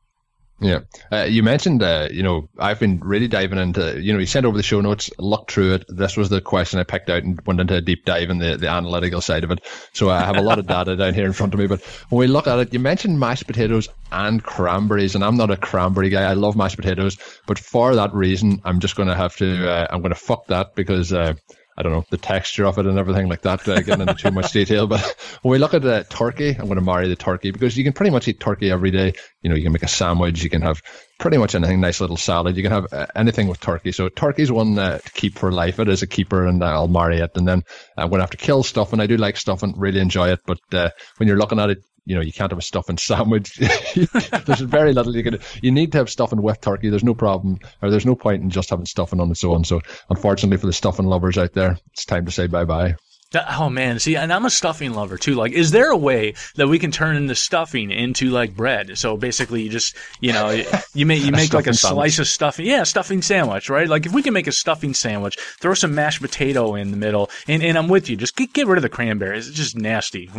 Speaker 3: Yeah, uh, you mentioned, uh, you know, I've been really diving into, you know, you sent over the show notes, looked through it. This was the question I picked out and went into a deep dive in the, the analytical side of it. So I have a lot of [laughs] data down here in front of me. But when we look at it, you mentioned mashed potatoes and cranberries, and I'm not a cranberry guy. I love mashed potatoes, but for that reason, I'm just going to have to, uh, I'm going to fuck that because uh, I don't know, the texture of it and everything like that, uh, getting into too much detail. But [laughs] when we look at uh, turkey, I'm going to marry the turkey because you can pretty much eat turkey every day. You know, you can make a sandwich, you can have pretty much anything, nice little salad. You can have uh, anything with turkey. So turkey's one uh, to keep for life. It is a keeper and I'll marry it. And then I'm going to have to kill stuff and I do like stuff and really enjoy it. But uh, when you're looking at it, you know, you can't have a stuffing [laughs] sandwich. there's very little you can. You need to have stuffing with turkey. There's no problem, or there's no point in just having stuffing on its own. So, unfortunately for the stuffing lovers out there, it's time to say bye bye.
Speaker 1: Oh man, see, and I'm a stuffing lover too. Like, is there a way that we can turn in the stuffing into like bread? So basically, you just, you know, you make you [laughs] make like a sandwich. slice of stuffing, yeah, stuffing sandwich, right? Like, if we can make a stuffing sandwich, throw some mashed potato in the middle, and, and I'm with you. Just get, get rid of the cranberries. It's just nasty.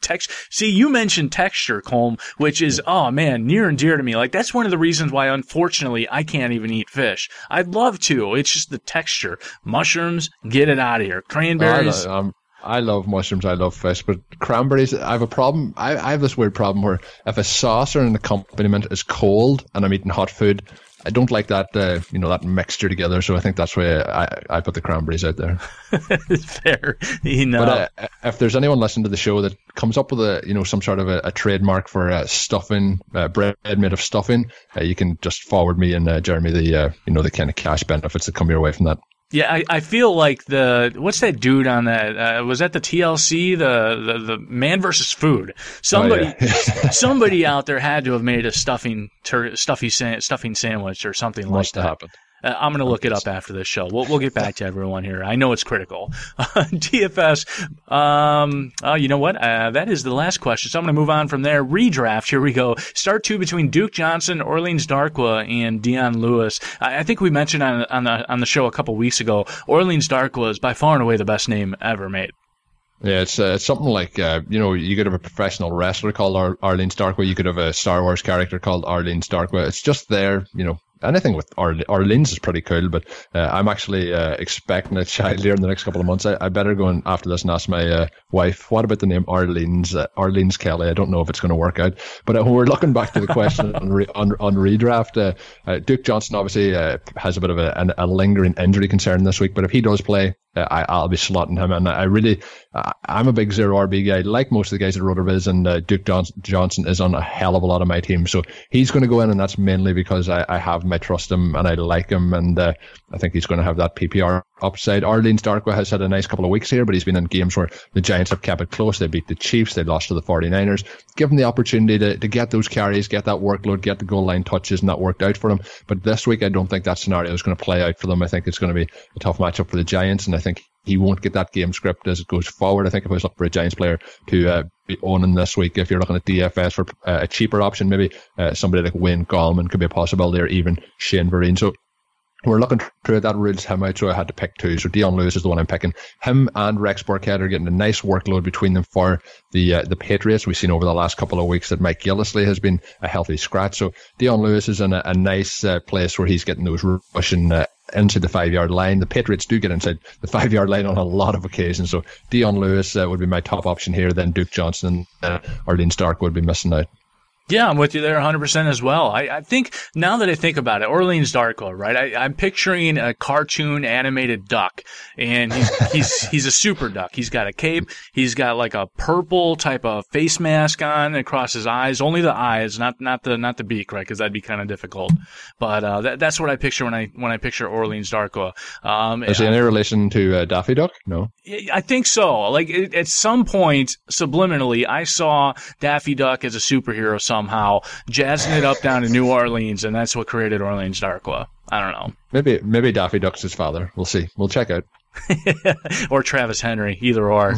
Speaker 1: Text. See, you mentioned texture, Colm, which is oh man, near and dear to me. Like, that's one of the reasons why, unfortunately, I can't even eat fish. I'd love to. It's just the texture. Mushrooms, get it out of here. Cranberries.
Speaker 3: Oh, I love mushrooms. I love fish, but cranberries. I have a problem. I, I have this weird problem where if a sauce or an accompaniment is cold and I'm eating hot food, I don't like that, uh, you know, that mixture together. So I think that's why I, I put the cranberries out there. [laughs]
Speaker 1: Fair, enough.
Speaker 3: But uh, if there's anyone listening to the show that comes up with a, you know, some sort of a, a trademark for uh, stuffing, uh, bread made of stuffing, uh, you can just forward me and uh, Jeremy the, you know, the kind of cash benefits that come your way from that.
Speaker 1: Yeah, I, I feel like the what's that dude on that? Uh, was that the TLC, the the, the Man versus Food? Somebody oh, yeah. [laughs] somebody out there had to have made a stuffing tur- stuffy sa- stuffing sandwich or something
Speaker 3: Must
Speaker 1: like that.
Speaker 3: Happened.
Speaker 1: Uh, I'm going to look it up after this show. We'll, we'll get back to everyone here. I know it's critical. [laughs] DFS. Um, oh, you know what? Uh, that is the last question. So I'm going to move on from there. Redraft. Here we go. Start two between Duke Johnson, Orleans Darkwa, and Dion Lewis. I, I think we mentioned on, on the on the show a couple weeks ago. Orleans Darkwa is by far and away the best name ever made.
Speaker 3: Yeah, it's, uh, it's something like uh, you know you could have a professional wrestler called Ar- Arlene Starkwa. You could have a Star Wars character called Arlene Starkwa. It's just there, you know, anything with Arle- Orleans is pretty cool, but uh, I'm actually uh, expecting a child here in the next couple of months. I, I better go and after this and ask my uh, wife, what about the name Arlene's uh, Arlene's Kelly? I don't know if it's going to work out. But uh, when we're looking back to the question on, re- on, on redraft, uh, uh, Duke Johnson obviously has a bit of a, a, lingering injury concern this week, but if he does play, I, will be slotting him. And I really, I'm a big zero RB guy, like most of the guys at Rotoviz, and Duke Johnson is on a hell of a lot of my team. So he's going to go in, and that's mainly because I, I have I trust him and I like him, and uh, I think he's going to have that PPR upside. Orleans Darkwa has had a nice couple of weeks here, but he's been in games where the Giants have kept it close. They beat the Chiefs, they lost to the 49ers. Give him the opportunity to, to get those carries, get that workload, get the goal line touches, and that worked out for him. But this week, I don't think that scenario is going to play out for them. I think it's going to be a tough matchup for the Giants, and I think he won't get that game script as it goes forward. I think if I was looking for a Giants player to uh, be owning this week, if you're looking at DFS for uh, a cheaper option, maybe uh, somebody like Wayne Gallman could be a possibility, or even Shane Vereen. So we're looking through that rules him out, so I had to pick two. So Dion Lewis is the one I'm picking. Him and Rex Burkhead are getting a nice workload between them for the uh, the Patriots. We've seen over the last couple of weeks that Mike Gillislee has been a healthy scratch. So Dion Lewis is in a, a nice uh, place where he's getting those rushing uh, into the five yard line. The Patriots do get inside the five yard line on a lot of occasions. So Dion Lewis uh, would be my top option here. Then Duke Johnson and uh, Arlene Stark would be missing out.
Speaker 1: Yeah, I'm with you there 100% as well. I, I think now that I think about it, Orleans Darkwa, right? I, am picturing a cartoon animated duck and he's, [laughs] he's, he's a super duck. He's got a cape. He's got like a purple type of face mask on across his eyes, only the eyes, not, not the, not the beak, right? Cause that'd be kind of difficult. But, uh, that, that's what I picture when I, when I picture Orleans Darkwa.
Speaker 3: Um, Is he any relation to uh, Daffy Duck? No.
Speaker 1: I think so. Like at some point, subliminally, I saw Daffy Duck as a superhero somehow, jazzing it up down in New Orleans, and that's what created Orleans Darkwa. I don't know.
Speaker 3: Maybe maybe Daffy Duck's his father. We'll see. We'll check out. [laughs]
Speaker 1: or Travis Henry, either or. [laughs]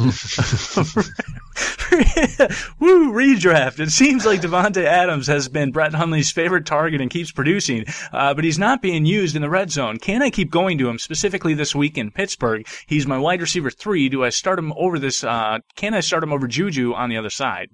Speaker 1: Woo, redraft. It seems like Davante Adams has been Brett Hundley's favorite target and keeps producing, uh, but he's not being used in the red zone. Can I keep going to him, specifically this week in Pittsburgh? He's my wide receiver three. Do I start him over this? Uh, can I start him over Juju on the other side?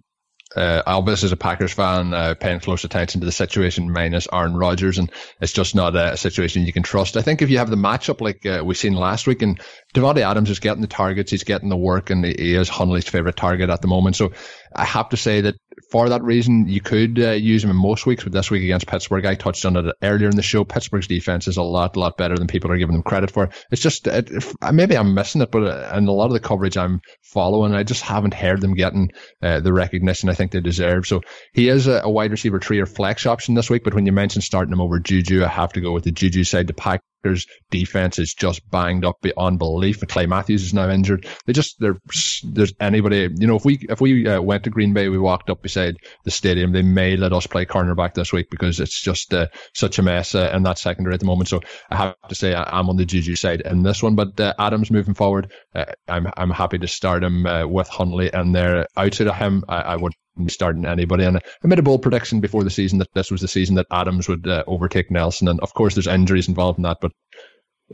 Speaker 3: Uh, Albus is a Packers fan, uh, paying close attention to the situation minus Aaron Rodgers, and it's just not a, a situation you can trust. I think if you have the matchup like uh, we seen last week, and Davante Adams is getting the targets, he's getting the work, and he is Hundley's favorite target at the moment. So I have to say that for that reason, you could uh, use him in most weeks, but this week against Pittsburgh, I touched on it earlier in the show. Pittsburgh's defense is a lot, lot better than people are giving them credit for. It's just it, maybe I'm missing it, but uh, in a lot of the coverage I'm following, I just haven't heard them getting uh, the recognition I think they deserve. So he is a, a, wide receiver three or flex option this week, but when you mentioned starting him over Juju, I have to go with the Juju side. The pack Packers defense is just banged up beyond belief. Clay Matthews is now injured. They just there's there's anybody you know if we if we uh, went to Green Bay, we walked up beside the stadium, they may let us play cornerback this week because it's just uh, such a mess uh, in that secondary at the moment. So I have to say I, am on the Juju side in this one. But uh, Adams moving forward, uh, I'm I'm happy to start him uh, with Hundley and there outside of him, I, I would starting anybody. And I made a bold prediction before the season that this was the season that Adams would uh, overtake Nelson. And of course, there's injuries involved in that, but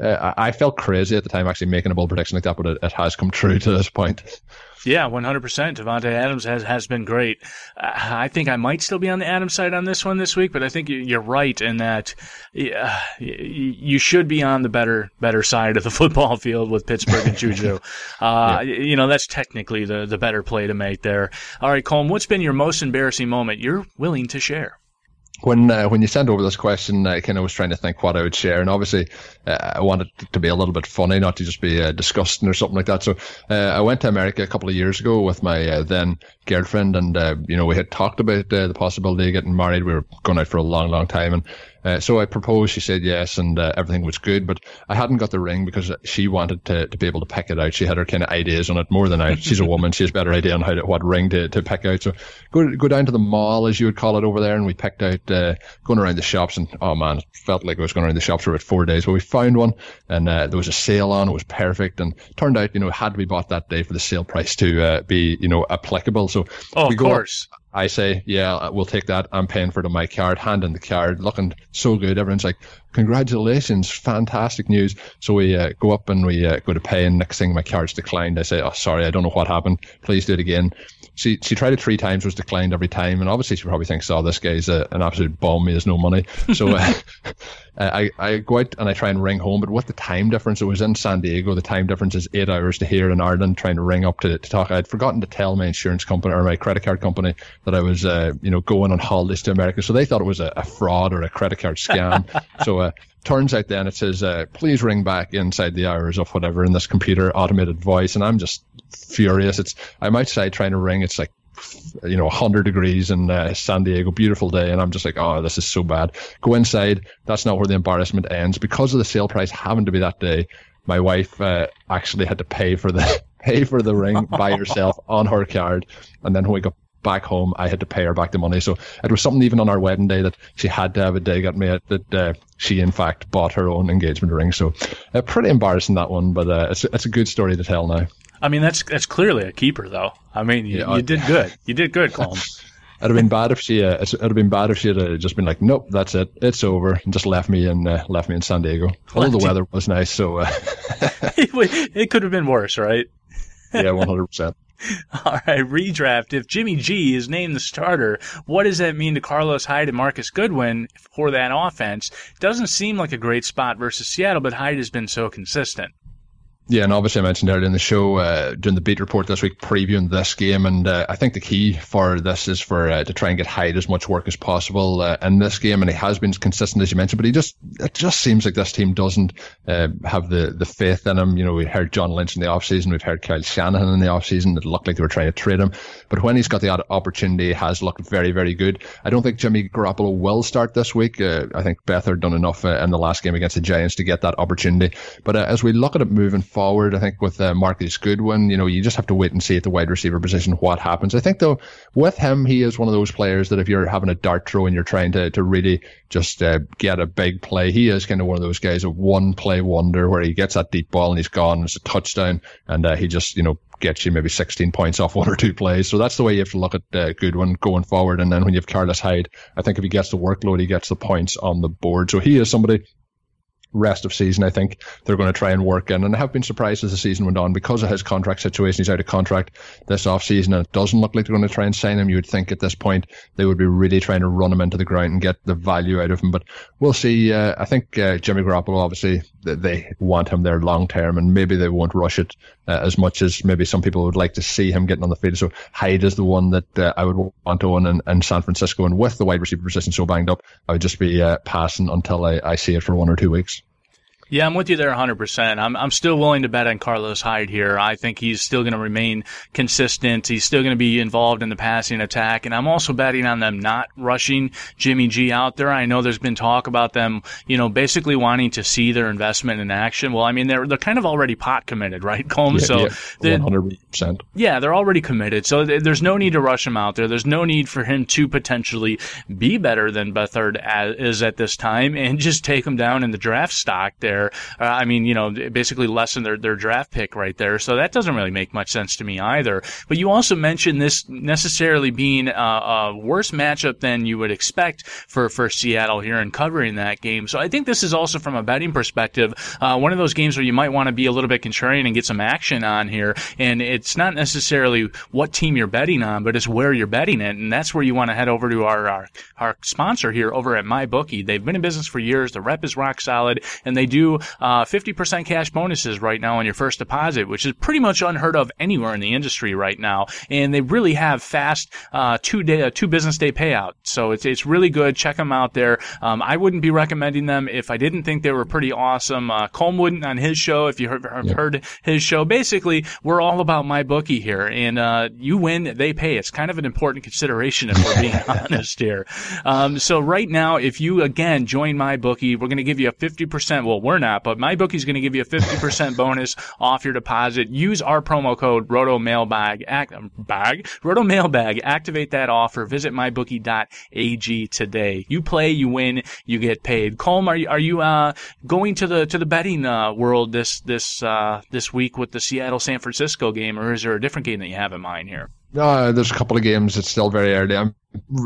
Speaker 3: uh, I felt crazy at the time actually making a bold prediction like that, but it, it has come true to this point.
Speaker 1: Yeah, 100%. Davante Adams has, has been great. Uh, I think I might still be on the Adams side on this one this week, but I think you're right in that uh, you should be on the better better side of the [laughs] football field with Pittsburgh and Juju. [laughs] Uh, yeah. You know, that's technically the, the better play to make there. All right, Colm, what's been your most embarrassing moment you're willing to share?
Speaker 3: When uh, when you sent over this question, I kind of was trying to think what I would share, and obviously uh, I wanted it to be a little bit funny, not to just be uh, disgusting or something like that. So uh, I went to America a couple of years ago with my uh, then girlfriend, and uh, you know we had talked about the possibility of getting married. We were going out for a long, long time, and uh, so I proposed. She said yes, and uh, everything was good. But I hadn't got the ring because she wanted to, to be able to pick it out. She had her kind of ideas on it more than I. [laughs] She's a woman. She has better idea on how to, what ring to, to pick out. So go go down to the mall, as you would call it, over there, and we picked out uh, going around the shops. And oh man, it felt like I was going around the shops for about four days. But we found one, and uh, there was a sale on. It was perfect, and turned out you know it had to be bought that day for the sale price to uh, be you know applicable. So
Speaker 1: oh, of course.
Speaker 3: I say, yeah, we'll take that. I'm paying for it on my card, hand in the card, looking so good. Everyone's like, congratulations, fantastic news. So we uh, go up and we uh, go to pay, and next thing my card's declined. I say, oh, sorry, I don't know what happened. Please do it again. She she tried it three times, was declined every time, and obviously she probably thinks, oh, this guy's a, an absolute bum. He has no money. So uh, [laughs] I I go out and I try and ring home, but with the time difference, it was in San Diego. The time difference is eight hours to here in Ireland. Trying to ring up to, to talk, I'd forgotten to tell my insurance company or my credit card company that I was uh, you know going on holidays to America, so they thought it was a, a fraud or a credit card scam. [laughs] so turns out then it says, uh, please ring back inside the hours of whatever in this computer automated voice. And I'm just furious. It's, I'm outside trying to ring. It's like, you know, 100 degrees in uh, San Diego, beautiful day. And I'm just like, oh, this is so bad. Go inside. That's not where the embarrassment ends. Because of the sale price having to be that day, my wife uh, actually had to pay for the [laughs] pay for the ring by herself on her card. And then when we got back home, I had to pay her back the money. So it was something even on our wedding day that she had to have a day got me that uh, she in fact bought her own engagement ring. So uh, pretty embarrassing that one, but uh, it's it's a good story to tell now.
Speaker 1: I mean, that's that's clearly a keeper, though. I mean, you, yeah, you did [laughs] good. You did good, Colm. [laughs]
Speaker 3: It'd have been bad if she. Uh, it'd have been bad if she had uh, just been like, "Nope, that's it, it's over," and just left me and uh, left me in San Diego. Although the weather was nice, so uh, [laughs]
Speaker 1: it could have been worse, right?
Speaker 3: yeah, one hundred percent. [laughs]
Speaker 1: All right, redraft. If Jimmy G is named the starter, what does that mean to Carlos Hyde and Marquise Goodwin for that offense? Doesn't seem like a great spot versus Seattle, but Hyde has been so consistent.
Speaker 3: Yeah, and obviously I mentioned earlier in the show uh, during the beat report this week previewing this game, and uh, I think the key for this is for uh, to try and get Hyde as much work as possible uh, in this game, and he has been consistent as you mentioned, but he just it just seems like this team doesn't uh, have the the faith in him. You know, we heard John Lynch in the offseason, we've heard Kyle Shanahan in the offseason. It looked like they were trying to trade him, but when he's got the opportunity, he has looked very very good. I don't think Jimmy Garoppolo will start this week. Uh, I think Beathard done enough in the last game against the Giants to get that opportunity, but as we look at it moving forward. I think with uh, Marquise Goodwin, you know, you just have to wait and see at the wide receiver position what happens. I think though, with him, he is one of those players that if you're having a dart throw and you're trying to, to really just uh, get a big play, he is kind of one of those guys, a one play wonder where he gets that deep ball and he's gone. It's a touchdown and uh, he just, you know, gets you maybe 16 points off [laughs] one or two plays. So that's the way you have to look at uh, Goodwin going forward. And then when you have Carlos Hyde, I think if he gets the workload, he gets the points on the board. So he is somebody rest of season, I think they're going to try and work in. And I have been surprised as the season went on because of his contract situation. He's out of contract this off season, and it doesn't look like they're going to try and sign him. You would think at this point they would be really trying to run him into the ground and get the value out of him. But we'll see. Uh, I think uh, Jimmy Garoppolo obviously they want him there long term, and maybe they won't rush it uh, as much as maybe some people would like to see him getting on the field. So Hyde is the one that uh, I would want to own in, in, San Francisco, and with the wide receiver position so banged up, I would just be uh, passing until I, I see it for one or two weeks.
Speaker 1: Yeah, I'm with you there 100%. I'm, I'm still willing to bet on Carlos Hyde here. I think he's still going to remain consistent. He's still going to be involved in the passing attack. And I'm also betting on them not rushing Jimmy G out there. I know there's been talk about them, you know, basically wanting to see their investment in action. Well, I mean, they're, they're kind of already pot committed, right, Combs?
Speaker 3: Yeah, so yeah, 100%.
Speaker 1: Yeah, they're already committed. So th- there's no need to rush him out there. There's no need for him to potentially be better than Beathard is at this time and just take him down in the draft stock there there. Uh, I mean, you know, basically lessen their, their draft pick right there. So that doesn't really make much sense to me either. But you also mentioned this necessarily being a, a worse matchup than you would expect for, for Seattle here and covering that game. So I think this is also from a betting perspective, uh, one of those games where you might want to be a little bit contrarian and get some action on here. And it's not necessarily what team you're betting on, but it's where you're betting it. And that's where you want to head over to our, our, our sponsor here over at MyBookie. They've been in business for years. The rep is rock solid and they do uh, 50% cash bonuses right now on your first deposit, which is pretty much unheard of anywhere in the industry right now. And they really have fast uh, two day, uh, two business day payout. So it's it's really good. Check them out there. Um, I wouldn't be recommending them if I didn't think they were pretty awesome. Uh, Colm wouldn't on his show. If you heard, heard his show, basically we're all about MyBookie here, and uh, you win, they pay. It's kind of an important consideration if we're being [laughs] honest here. Um, so right now, if you again join MyBookie, we're going to give you a 50%. Well, we're not, but MyBookie is going to give you a 50% bonus off your deposit. Use our promo code Roto Mailbag, act, bag, Roto Mailbag. Activate that offer. Visit mybookie.ag today. You play, you win, you get paid. Colm, are you, are you, uh, going to the, to the betting, uh, world this, this, uh, this week with the Seattle San Francisco game, or is there a different game that you have in mind here?
Speaker 3: No, there's a couple of games. It's still very early. I'm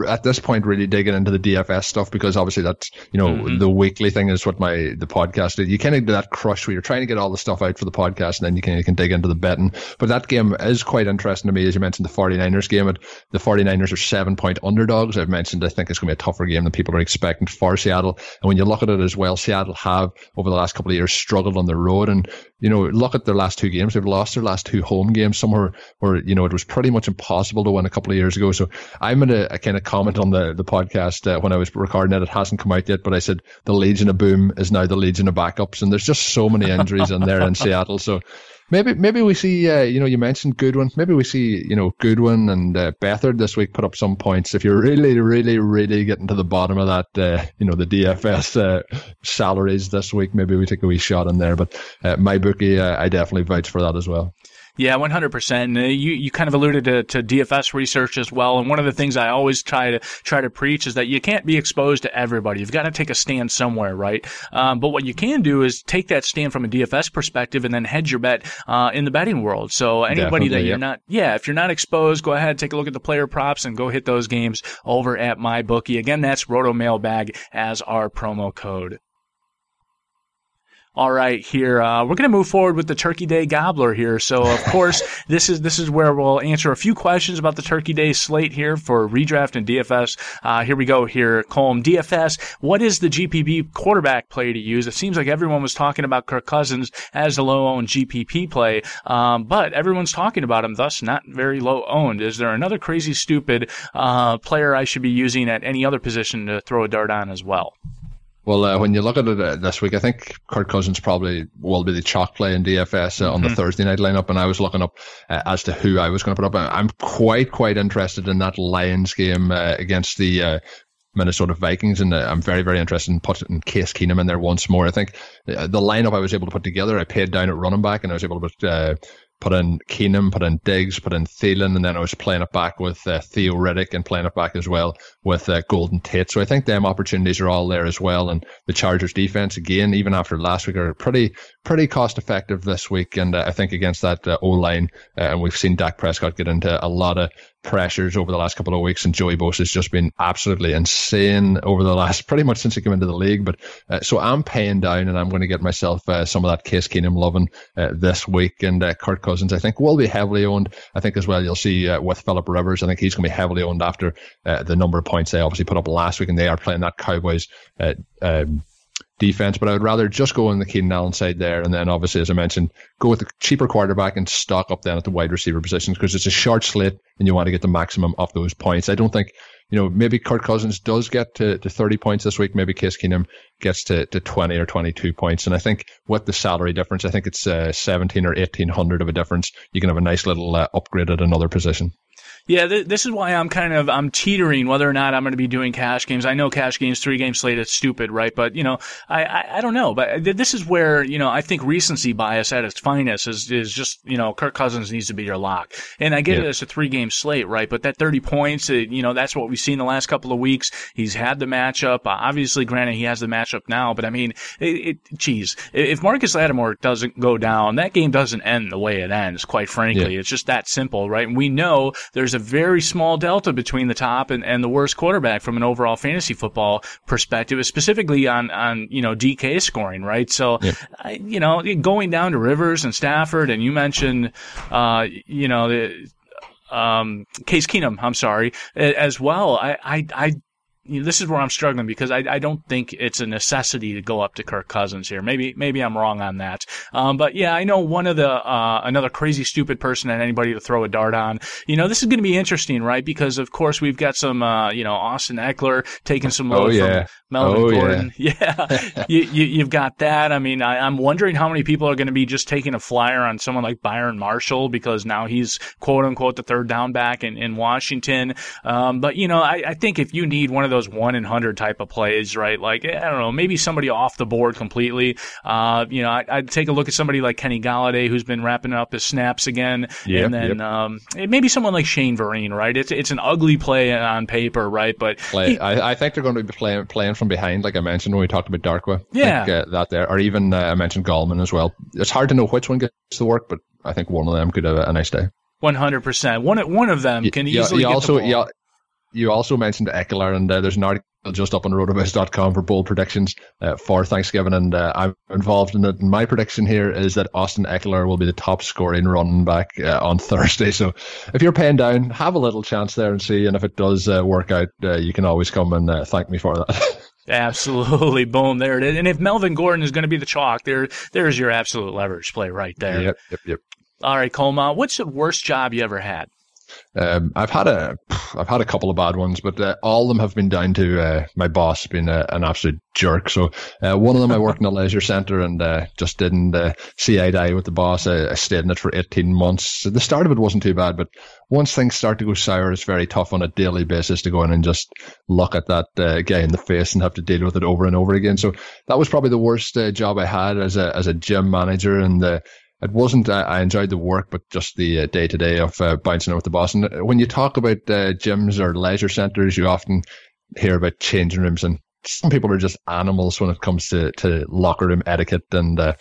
Speaker 3: at this point really digging into the DFS stuff because obviously that's you know mm-hmm. the weekly thing is what my the podcast is. You kind of do that crush where you're trying to get all the stuff out for the podcast and then you can you can dig into the betting. But that game is quite interesting to me as you mentioned the 49ers game. The 49ers are seven point underdogs. I've mentioned I think it's going to be a tougher game than people are expecting for Seattle. And when you look at it as well, Seattle have over the last couple of years struggled on the road and you know look at their last two games. They've lost their last two home games somewhere where you know it was pretty much impossible to win a couple of years ago. So I'm in a, a kind of comment on the, the podcast uh, when I was recording it. It hasn't come out yet, but I said the Legion of Boom is now the Legion of Backups, and there's just so many injuries in there in [laughs] Seattle. So maybe maybe we see uh, you know you mentioned Goodwin. Maybe we see you know Goodwin and uh, Beathard this week put up some points. If you're really really really getting to the bottom of that uh, you know the DFS uh, salaries this week, maybe we take a wee shot in there. But uh, MyBookie, uh, I definitely vouch for that as well.
Speaker 1: Yeah, 100%. You, you kind of alluded to, to DFS research as well. And one of the things I always try to, try to preach is that you can't be exposed to everybody. You've got to take a stand somewhere, right? Um, but what you can do is take that stand from a DFS perspective and then hedge your bet, uh, in the betting world. So anybody Definitely, that you're not, yeah, if you're not exposed, go ahead, take a look at the player props and go hit those games over at MyBookie. Again, that's Roto Mailbag as our promo code. All right, here uh, we're going to move forward with the Turkey Day Gobbler here. So, of [laughs] course, this is this is where we'll answer a few questions about the Turkey Day slate here for redraft and DFS. Uh, here we go. Here, Colm DFS. What is the GPP quarterback play to use? It seems like everyone was talking about Kirk Cousins as a low owned GPP play, um, but everyone's talking about him, thus not very low owned. Is there another crazy stupid uh, player I should be using at any other position to throw a dart on as well?
Speaker 3: Well, uh, when you look at it uh, this week, I think Kirk Cousins probably will be the chalk play in DFS uh, mm-hmm. on the mm-hmm. Thursday night lineup. And I was looking up uh, as to who I was going to put up. I'm quite, quite interested in that Lions game uh, against the uh, Minnesota Vikings, and uh, I'm very, very interested in putting Case Keenum in there once more. I think uh, the lineup I was able to put together, I paid down at running back, and I was able to put uh, put in Keenum, put in Diggs, put in Thielen, and then I was playing it back with uh, Theo Riddick and playing it back as well with uh, Golden Tate. So I think them opportunities are all there as well. And the Chargers defense, again, even after last week, are pretty pretty cost effective this week. And uh, I think against that uh, O line, uh, and we've seen Dak Prescott get into a lot of pressures over the last couple of weeks, and Joey Bosa has just been absolutely insane over the last pretty much since he came into the league. But uh, so I'm paying down, and I'm going to get myself uh, some of that Case Keenum loving uh, this week. And uh, Cousins, I think, will be heavily owned. I think as well, you'll see uh, with Philip Rivers, I think he's going to be heavily owned after uh, the number of points they obviously put up last week, and they are playing that Cowboys. Um, defense, but I would rather just go on the Keenan Allen side there, and then obviously, as I mentioned, go with the cheaper quarterback and stock up then at the wide receiver positions because it's a short slate and you want to get the maximum of those points. I don't think, you know, maybe Kirk Cousins does get to, to 30 points this week. Maybe Case Keenum gets to, to 20 or 22 points. And I think with the salary difference, I think it's uh, 17 or 1800 of a difference. You can have a nice little uh, upgrade at another position.
Speaker 1: Yeah, th- this is why I'm kind of I'm teetering whether or not I'm going to be doing cash games. I know cash games three game slate is stupid, right? But you know, I, I, I don't know. But this is where you know I think recency bias at its finest is is just you know Kirk Cousins needs to be your lock, and I get yeah. it as a three game slate, right? But that 30 points, it, you know, that's what we've seen the last couple of weeks. He's had the matchup. Uh, obviously, granted, he has the matchup now, but I mean, it, it, geez, if Marcus Lattimore doesn't go down, that game doesn't end the way it ends. Quite frankly, yeah. it's just that simple, right? And we know there's a very small delta between the top and, and the worst quarterback from an overall fantasy football perspective, specifically on, on, you know, DK scoring, right? So, yeah. I, you know, going down to Rivers and Stafford, and you mentioned, uh, you know, the, um, Case Keenum, I'm sorry, as well. I, I, I you know, this is where I'm struggling because I, I don't think it's a necessity to go up to Kirk Cousins here. Maybe maybe I'm wrong on that. Um, but yeah, I know one of the uh, another crazy stupid person and anybody to throw a dart on. You know, this is going to be interesting, right? Because of course we've got some uh, you know Austin Ekeler taking some load oh, yeah. from Melvin oh, Gordon. [laughs] Yeah, yeah. [laughs] you, you have got that. I mean, I, I'm wondering how many people are going to be just taking a flyer on someone like Byron Marshall because now he's quote unquote the third down back in in Washington. Um, but you know, I, I think if you need one of those one in hundred type of plays, right? Like I don't know, maybe somebody off the board completely. Uh, you know, I, would take a look at somebody like Kenny Golladay who's been wrapping up his snaps again, yep, and then yep. um, maybe someone like Shane Vereen, right? It's it's an ugly play on paper, right? But
Speaker 3: play, he, I, I think they're going to be playing playing from behind, like I mentioned when we talked about Darkwa.
Speaker 1: Yeah,
Speaker 3: think, uh, that there, or even uh, I mentioned Gallman as well. It's hard to know which one gets the work, but I think one of them could have a, nice day.
Speaker 1: One hundred percent. One one of them can easily.
Speaker 3: You,
Speaker 1: you
Speaker 3: also, you, you also mentioned Ekeler, and uh, there's an article just up on rotoviz.com for bold predictions uh, for Thanksgiving, and uh, I'm involved in it. And my prediction here is that Austin Ekeler will be the top scoring running back uh, on [laughs] Thursday. So if you're paying down, have a little chance there and see. And if it does uh, work out, uh, you can always come and uh, thank me for that. [laughs]
Speaker 1: Absolutely, [laughs] boom! There it is. And if Melvin Gordon is going to be the chalk, there, there's your absolute leverage play right there.
Speaker 3: Yep, yep, yep.
Speaker 1: All right, Colma, what's the worst job you ever had?
Speaker 3: Um, I've had a, I've had a couple of bad ones, but uh, all of them have been down to uh, my boss being a, an absolute jerk. So uh, one of them, I worked in a leisure centre and uh, just didn't uh, see eye to eye with the boss. I, I, stayed in it for 18 months. The start of it wasn't too bad, but once things start to go sour, it's very tough on a daily basis to go in and just look at that uh, guy in the face and have to deal with it over and over again. So that was probably the worst job I had as a as a gym manager and it wasn't. Uh, I enjoyed the work, but just the day to day of uh, bouncing with the boss. And when you talk about uh, gyms or leisure centres, you often hear about changing rooms, and some people are just animals when it comes to, to locker room etiquette. And uh,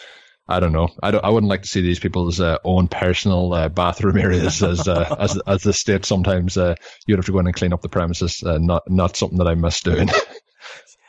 Speaker 3: I don't know. I don't. I wouldn't like to see these people's uh, own personal uh, bathroom [laughs] areas as as as the state. Sometimes you'd have to go in and clean up the premises. not not something that I miss doing. [laughs]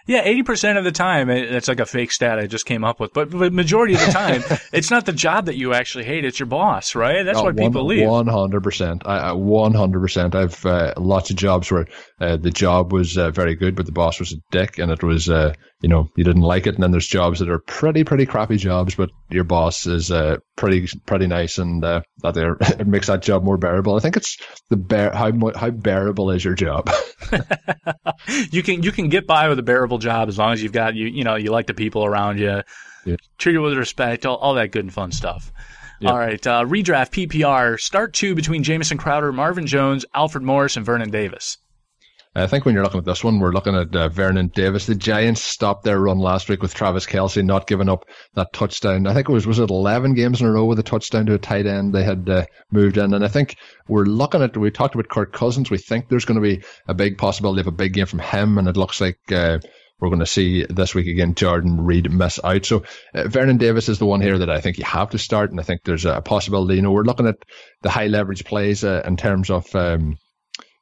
Speaker 1: Yeah, eighty percent of the time, it's like a fake stat I just came up with. But the majority of the time, [laughs] it's not the job that you actually hate; it's your boss, right? That's why people leave.
Speaker 3: One hundred percent. One hundred percent. I've uh, lots of jobs where uh, the job was uh, very good, but the boss was a dick, and it was uh, you know you didn't like it. And then there's jobs that are pretty pretty crappy jobs, but your boss is uh, pretty pretty nice, and uh, that there [laughs] it makes that job more bearable. I think it's the bear how how bearable is your job. [laughs]
Speaker 1: you can you can get by with a bearable job as long as you've got you you know you like the people around you, yeah. treat it with respect, all, all that good and fun stuff. All right, uh, redraft PPR start two between Jamison Crowder, Marvin Jones, Alfred Morris, and Vernon Davis.
Speaker 3: I think when you're looking at this one, we're looking at uh, Vernon Davis. The Giants stopped their run last week with Travis Kelce not giving up that touchdown. I think it was was it 11 games in a row with a touchdown to a tight end they had uh, moved in, and I think we're looking at. We talked about Kirk Cousins. We think there's going to be a big possibility of a big game from him, and it looks like. Uh, we're going to see this week again Jordan Reed miss out. So uh, Vernon Davis is the one here that I think you have to start, and I think there's a possibility. You know, we're looking at the high leverage plays uh, in terms of um,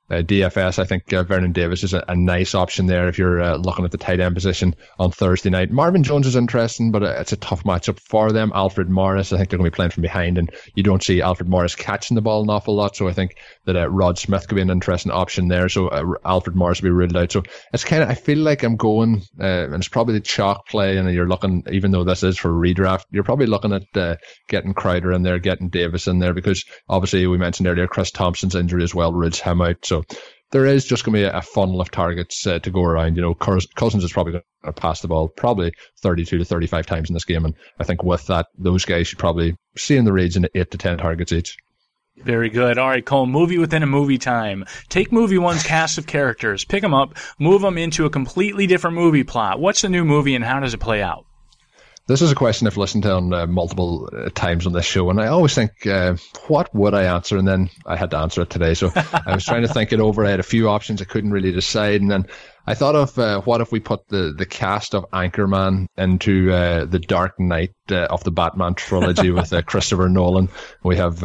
Speaker 3: uh, DFS, I think uh, Vernon Davis is a, a, nice option there if you're uh, looking at the tight end position on Thursday night. Marvin Jones is interesting, but uh, it's a tough matchup for them. Alfred Morris, I think they're going to be playing from behind, and you don't see Alfred Morris catching the ball an awful lot. So I think that uh, Rod Smith could be an interesting option there. So uh, Alfred Morris will be ruled out. So it's kind of, I feel like I'm going, and it's probably the chalk play, and you're looking, even though this is for redraft, you're probably looking at getting Crowder in there, getting Davis in there, because obviously we mentioned earlier Chris Thompson's injury as well rules him out. So there is just going to be a, funnel of targets uh, to go around. You know, Cousins is probably going to pass the ball probably 32 to 35 times in this game. And I think with that, those guys should probably see in the region of 8 to 10 targets each.
Speaker 1: Very good. All right, Cole, movie within a movie time. Take movie one's cast of characters, pick them up, move them into a completely different movie plot. What's the new movie and how does it play out?
Speaker 3: This is a question I've listened to on uh, multiple uh, times on this show, and I always think, uh, what would I answer? And then I had to answer it today. So [laughs] I was trying to think it over. I had a few options. I couldn't really decide. And then I thought of uh, what if we put the, the cast of Anchorman into uh, the Dark Knight uh, of the Batman trilogy [laughs] with Christopher Nolan. We have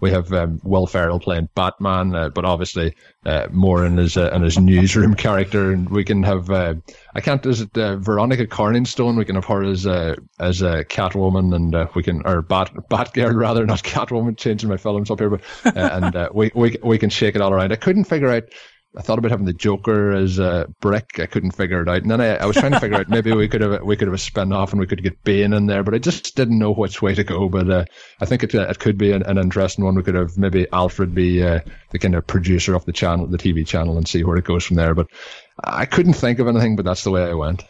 Speaker 3: we have um, Will Ferrell playing Batman, uh, but obviously uh, more in his uh, in his newsroom [laughs] character, and we can have uh, I can't is it uh, Veronica Corningstone? We can have her as uh, as a Catwoman, and we can or Bat Batgirl rather, not [laughs] Catwoman. Changing my films up here, but and we we we can shake it all around. I couldn't figure out I thought about having the Joker as a brick. I couldn't figure it out, and then I, I was trying to figure out [laughs] maybe we could have we could have a spin off and we could get Bane in there, but I just didn't know which way to go. But uh, I think it it could be an, an, interesting one. We could have maybe Alfred be uh, the kind of producer of the channel, the TV channel, and see where it goes from there. But I couldn't think of anything, but that's the way I went.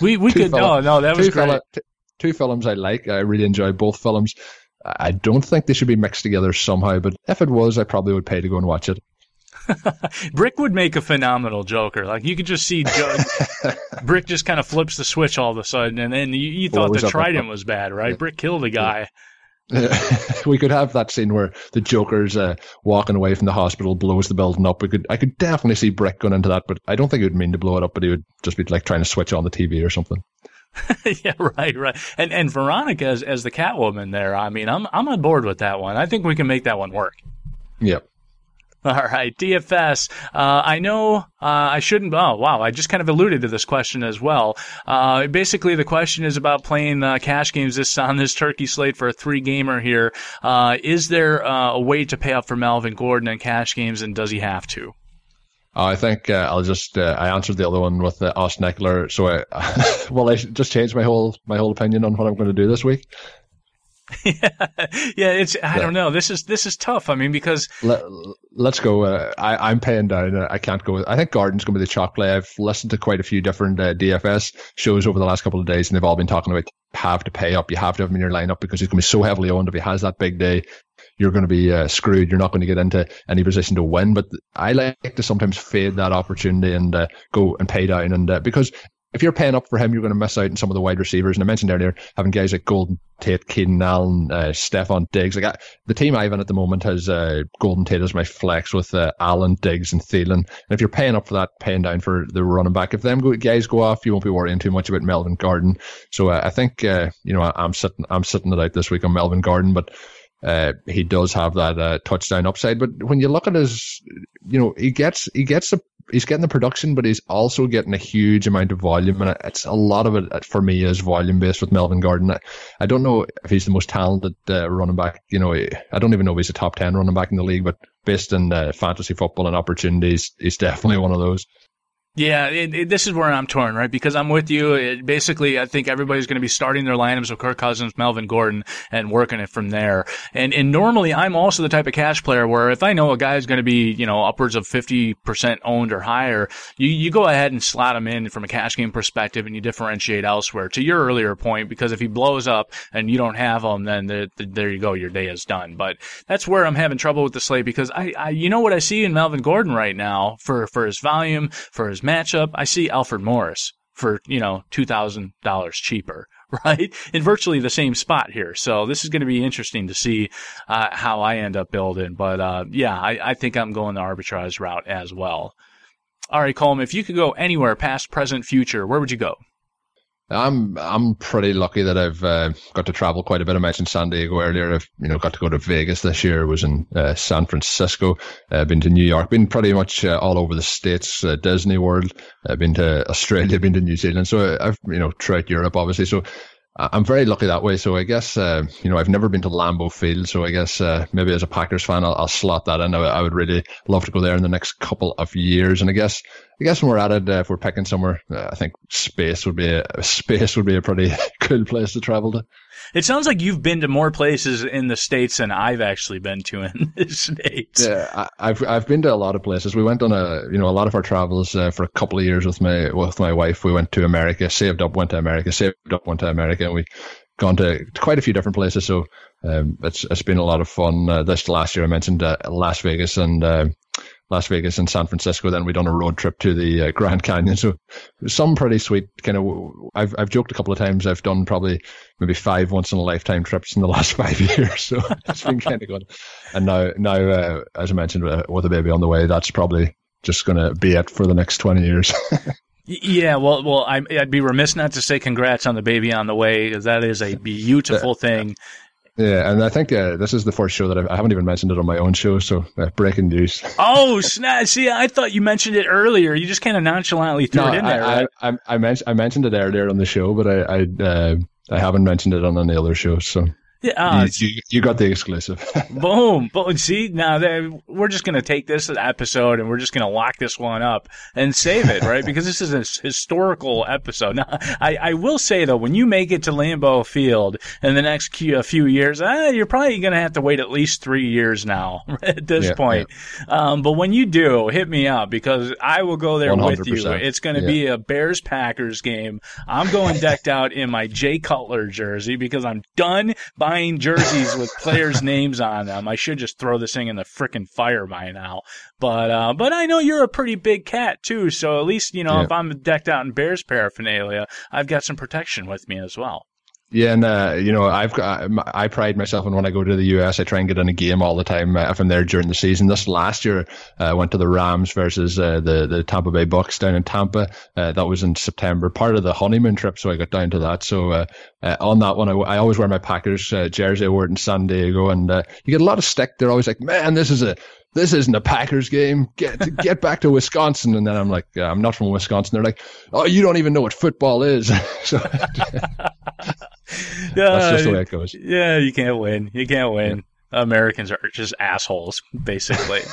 Speaker 1: We we could no no that was great. Fella,
Speaker 3: t- two films I like. I really enjoy both films. I don't think they should be mixed together somehow, but if it was, I probably would pay to go and watch it. [laughs]
Speaker 1: Brick would make a phenomenal Joker. Like you could just see jo- [laughs] Brick just kind of flips the switch all of a sudden, and then you, you thought the Trident was bad, right? Yeah. Brick killed a guy. [laughs]
Speaker 3: we could have that scene where the Joker's uh, walking away from the hospital, blows the building up. We could, I could definitely see Brick going into that, but I don't think he would mean to blow it up. But he would just be like trying to switch on the TV or something.
Speaker 1: yeah, right, right. And and Veronica as as the Catwoman there. I mean, I'm I'm on board with that one. I think we can make that one work.
Speaker 3: Yep. [laughs]
Speaker 1: All right, DFS. Uh, I know uh, I shouldn't. Oh, wow! I just kind of alluded to this question as well. Uh, basically, the question is about playing uh, cash games this on this turkey slate for a three gamer here. Uh, is there uh, a way to pay up for Melvin Gordon in cash games, and does he have to?
Speaker 3: I think I'll just I answered the other one with Austin Ekeler, so I [laughs] well I just changed my whole my whole opinion on what I'm going to do this week. [laughs]
Speaker 1: yeah, yeah. It's I yeah. don't know. This is this is tough. I mean, because
Speaker 3: Let, us go. Uh, I I'm paying down. I can't go. I think Gordon's going to be the chalk play. I've listened to quite a few different uh, DFS shows over the last couple of days, and they've all been talking about have to pay up. You have to have him in your lineup because he's going to be so heavily owned. If he has that big day, you're going to be uh, screwed. You're not going to get into any position to win. But I like to sometimes fade that opportunity and uh, go and pay down. And uh, because if you're paying up for him, you're going to miss out on some of the wide receivers. And I mentioned earlier having guys like Golden Tate, Keenan Allen, uh, Stefon Diggs. Like I, the team I've in at the moment has uh, Golden Tate as my flex with uh, Allen, Diggs, and Thielen. And if you're paying up for that, paying down for the running back, if them guys go off, you won't be worrying too much about Melvin Gordon. So uh, I think uh, you know I, am sitting I'm sitting it out this week on Melvin Gordon, but. Uh, he does have that uh, touchdown upside, but when you look at his, you know, he gets he gets a he's getting the production, but he's also getting a huge amount of volume, and it's a lot of it for me is volume based with Melvin Gordon. I, I don't know if he's the most talented uh, running back. You know, I don't even know if he's a top ten running back in the league, but based in uh, fantasy football and opportunities, he's definitely one of those.
Speaker 1: Yeah, it, it, this is where I'm torn, right? Because I'm with you. It, basically, I think everybody's going to be starting their lineups with Kirk Cousins, Melvin Gordon, and working it from there. And and normally, I'm also the type of cash player where if I know a guy is going to be, you know, upwards of 50% owned or higher, you, you go ahead and slot him in from a cash game perspective and you differentiate elsewhere. To your earlier point, because if he blows up and you don't have him, then the, the, there you go, your day is done. But that's where I'm having trouble with the slate because I, I, you know what I see in Melvin Gordon right now for, for his volume, for his matchup, I see Alfred Morris for, you know, $2,000 cheaper, [laughs] right? In virtually the same spot here. So this is going to be interesting to see uh, how I end up building. But uh, yeah, I, I think I'm going the arbitrage route as well. All right, Colm, if you could go anywhere past, present, future, where would you go?
Speaker 3: I'm I'm pretty lucky that I've uh, got to travel quite a bit. I mentioned San Diego earlier. I've you know got to go to Vegas this year. Was in uh, San Francisco. Uh, been to New York. Been pretty much uh, all over the states. Uh, Disney World. I've been to Australia. [laughs] Been to New Zealand. So I've you know throughout Europe, obviously. So I'm very lucky that way. So I guess, uh, you know, I've never been to Lambeau Field. So I guess uh, maybe as a Packers fan, I'll, I'll slot that in. I, I, would really love to go there in the next couple of years. And I guess, I guess when we're at it, uh, if we're picking somewhere, uh, I think space would be a, [laughs] space would be a pretty [laughs] cool place to travel to.
Speaker 1: It sounds like you've been to more places in the states than I've actually been to in [laughs] the states.
Speaker 3: Yeah, I, have I've been to a lot of places. We went on a you know a lot of our travels uh, for a couple of years with my with my wife. We went to America, saved up, went to America, saved up, went to America, and we gone to quite a few different places. So um, it's it's been a lot of fun. Uh, this last year, I mentioned uh, Las Vegas and uh, Las Vegas and San Francisco. Then we done a road trip to the uh, Grand Canyon. So some pretty sweet kind of. I've I've joked a couple of times. I've done probably maybe five once in a lifetime trips in the [laughs] last five years. So [laughs] it's been kind of good. And now now uh, as I mentioned uh, with a baby on the way, that's probably just going to be it for the next twenty years. [laughs]
Speaker 1: Yeah, well, well, I'd be remiss not to say congrats on the baby on the way that is a beautiful thing.
Speaker 3: Yeah, and I think uh, this is the first show that I've, I have not even mentioned it on my own show. So uh, breaking news. [laughs]
Speaker 1: oh snap! See, I thought you mentioned it earlier. You just kind of nonchalantly threw no, it in there. I,
Speaker 3: right? I, I, I, mentioned I mentioned it earlier on the show, but I I, uh, I haven't mentioned it on any other show. So
Speaker 1: yeah, uh,
Speaker 3: you, you, got the exclusive. [laughs]
Speaker 1: boom, boom. See, now we're just going to take this episode and we're just going to lock this one up and save it, right? because this is a historical episode. Now, I, I will say though, when you make it to Lambeau Field in the next few, few years, uh, you're probably going to have to wait at least three years now [laughs] at this yeah, point. Yeah. Um, but when you do, hit me up because I will go there 100%. with you. It's going to yeah. be a Bears Packers game. I'm going decked out in my Jay Cutler jersey because I'm done buying buying jerseys with players' names on them. I should just throw this thing in the frickin' fire by now. But uh, but I know you're a pretty big cat too, so at least you know yeah. if I'm decked out in Bears paraphernalia, I've got some protection with me as well.
Speaker 3: Yeah, and uh, you know, I've I pride myself on when I go to the US, I try and get in a game all the time uh, if I'm there during the season. This last year, uh, I went to the Rams versus uh, the the Tampa Bay Bucks down in Tampa. Uh, that was in September, part of the honeymoon trip, so I got down to that. So uh, on that one, I, I, always wear my Packers jersey. I wore it in San Diego, and you get a lot of stick. They're always like, "Man, this is a this isn't a Packers game. Get [laughs] get back to Wisconsin. And then I'm like, I'm not from Wisconsin. They're like, oh, you don't even know what football is. [laughs] so [laughs] [laughs] that's just the way it goes.
Speaker 1: Yeah, you can't win. You can't win. Yeah. Americans are just assholes, basically. [laughs]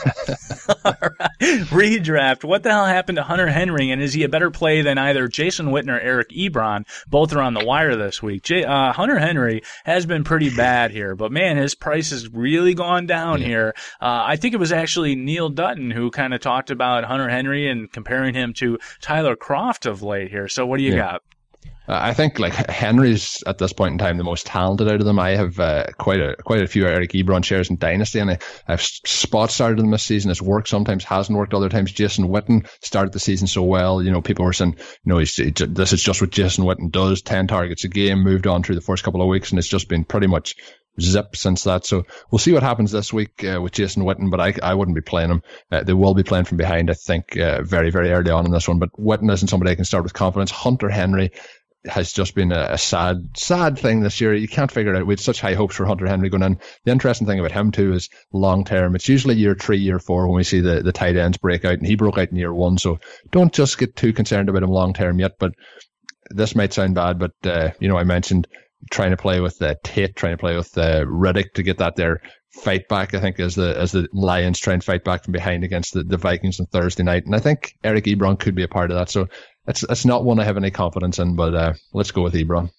Speaker 1: [laughs] Redraft. What the hell happened to Hunter Henry, and is he a better play than either Jason Witten or Eric Ebron? Both are on the wire this week. J- uh, Hunter Henry has been pretty bad here, but man, his price has really gone down yeah. here. Uh, I think it was actually Neil Dutton who kind of talked about Hunter Henry and comparing him to Tyler Kroft of late here. So what do you yeah. got?
Speaker 3: I think like Henry's at this point in time the most talented out of them. I have uh, quite a quite a few Eric Ebron shares in Dynasty, and I, I've spot started them this season. It's worked sometimes, hasn't worked other times. Jason Witten started the season so well. You know, people were saying, you know, he's, he, this is just what Jason Witten does: ten targets a game. Moved on through the first couple of weeks, and it's just been pretty much zip since that. So we'll see what happens this week uh, with Jason Witten, but I, I wouldn't be playing him. Uh, they will be playing from behind, I think, uh, very, very early on in this one. But Witten isn't somebody I can start with confidence. Hunter Henry has just been a, a, sad, sad thing this year. You can't figure it out. We had such high hopes for Hunter Henry going in. The interesting thing about him too is long term. It's usually year three, year four when we see the, the tight ends break out, and he broke out in year one. So don't just get too concerned about him long term yet. But this might sound bad, but uh, you know, I mentioned trying to play with the Tate, trying to play with the Riddick to get that there fight back. I think as the as the Lions try and fight back from behind against the, the Vikings on Thursday night, and I think Eric Ebron could be a part of that. So it's it's not one I have any confidence in, but uh, let's go with Ebron.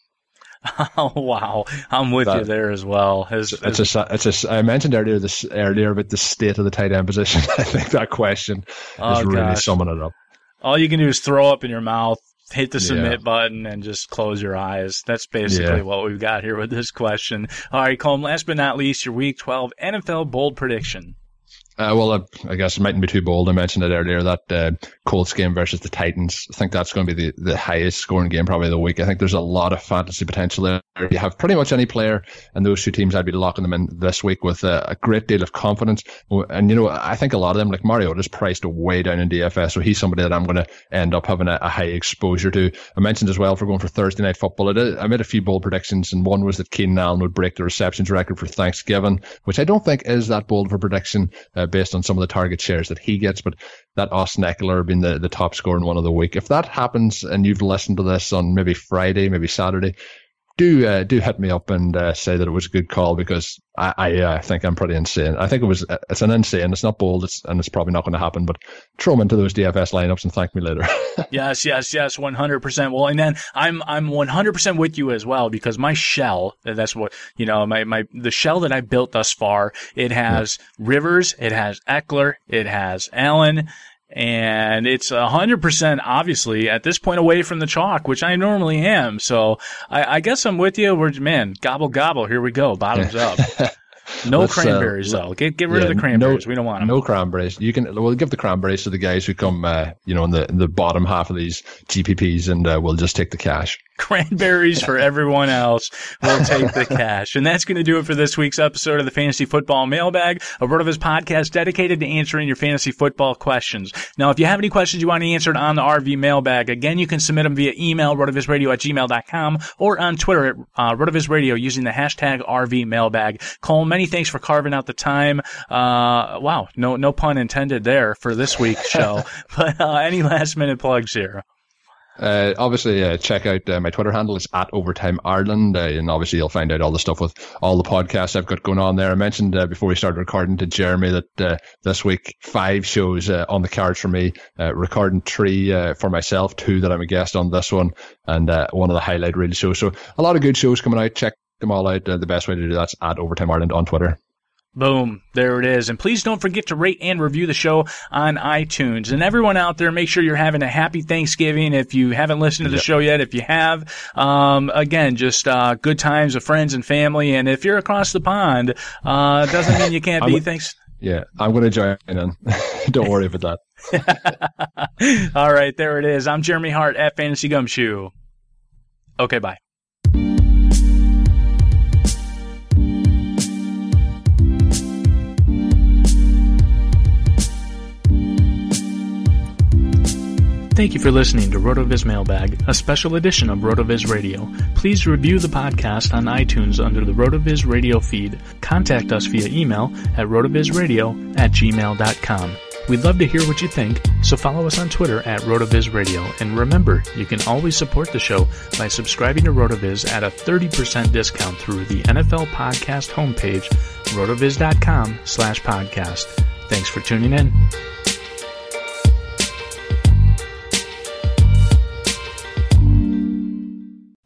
Speaker 1: Oh [laughs] wow, I'm with that, you there as well. As,
Speaker 3: it's as, a, it's a, I mentioned earlier this earlier about the state of the tight end position. [laughs] I think that question oh, is really summing it up.
Speaker 1: All you can do is throw up in your mouth, hit the submit yeah. button, and just close your eyes. That's basically yeah. what we've got here with this question. All right, Colm. Last but not least, your Week 12 NFL bold prediction.
Speaker 3: Uh, well, I, I, guess it mightn't be too bold. I mentioned it earlier that uh, Colts game versus the Titans. I think that's going to be the, the highest scoring game probably of the week. I think there's a lot of fantasy potential there. You have pretty much any player in those two teams. I'd be locking them in this week with a, a great deal of confidence. And you know, I think a lot of them, like Mario, is priced way down in DFS, so he's somebody that I'm going to end up having a, a, high exposure to. I mentioned as well for going for Thursday night football. I, I made a few bold predictions, and one was that Keenan Allen would break the receptions record for Thanksgiving, which I don't think is that bold of a prediction uh, Uh, based on some of the target shares that he gets. But that Austin Ekeler being the, the top scorer in one of the week, if that happens and you've listened to this on maybe Friday, maybe Saturday, do uh, do hit me up and uh, say that it was a good call because I, I uh, think I'm pretty insane. I think it was it's an insane. It's not bold, it's, and it's probably not going to happen. But throw them into those DFS lineups and thank me later. [laughs]
Speaker 1: yes, yes, yes, one hundred percent. Well, and then I'm I'm one hundred percent with you as well because my shell that's what you know my my the shell that I built thus far. It has yeah. Rivers, it has Ekeler, it has Allen, and it's a hundred percent obviously at this point away from the chalk, which I normally am. So I, I guess I'm with you. We're man, gobble gobble. Here we go, bottoms up. [laughs] No Let's, uh, cranberries uh, though. Get get rid yeah, of the cranberries. No, we don't want them.
Speaker 3: No cranberries. You can we'll give the cranberries to the guys who come, uh, you know, in the in the bottom half of these GPPs, and uh, we'll just take the cash [laughs]
Speaker 1: cranberries for everyone else. We'll take the [laughs] cash. And that's going to do it for this week's episode of the Fantasy Football Mailbag, a RotoViz podcast dedicated to answering your fantasy football questions. Now, if you have any questions you want answered on the RV Mailbag, again, you can submit them via email, rotovizradio at gmail.com, or on Twitter at uh, rotovizradio using the hashtag RV Mailbag. Colm, many thanks for carving out the time. Uh, wow, no, no pun intended there for this week's show. [laughs] [laughs] but uh, any last minute plugs here?
Speaker 3: Uh, obviously, uh, check out uh, my Twitter handle. It's at Overtime Ireland, uh, and obviously you'll find out all the stuff with all the podcasts I've got going on there. I mentioned uh, before we started recording to Jeremy that uh, this week five shows on the cards for me. recording three for myself, two that I'm a guest on this one, and one of the highlight reel shows. So a lot of good shows coming out. Check them all out. the best way to do that's at Overtime Ireland on Twitter.
Speaker 1: Boom. There it is. And please don't forget to rate and review the show on iTunes. And everyone out there, make sure you're having a happy Thanksgiving. If you haven't listened to the yep. show yet, if you have, um, again, just, uh, good times with friends and family. And if you're across the pond, uh, doesn't mean you [laughs] can't be. Thanks.
Speaker 3: Yeah, I'm going to join in. [laughs] don't worry about
Speaker 1: that. [laughs] All right. There it is. I'm Jeremy Hart at Fantasy Gumshoe. Okay. Bye. Thank you for listening to RotoViz Mailbag, a special edition of RotoViz Radio. Please review the podcast on iTunes under the RotoViz Radio feed. Contact us via email at rotovizradio at gmail.com. We'd love to hear what you think, so follow us on Twitter at RotoViz Radio. And remember, you can always support the show by subscribing to RotoViz at a 30% discount through the NFL Podcast homepage, rotoviz.com slash podcast. Thanks for tuning in.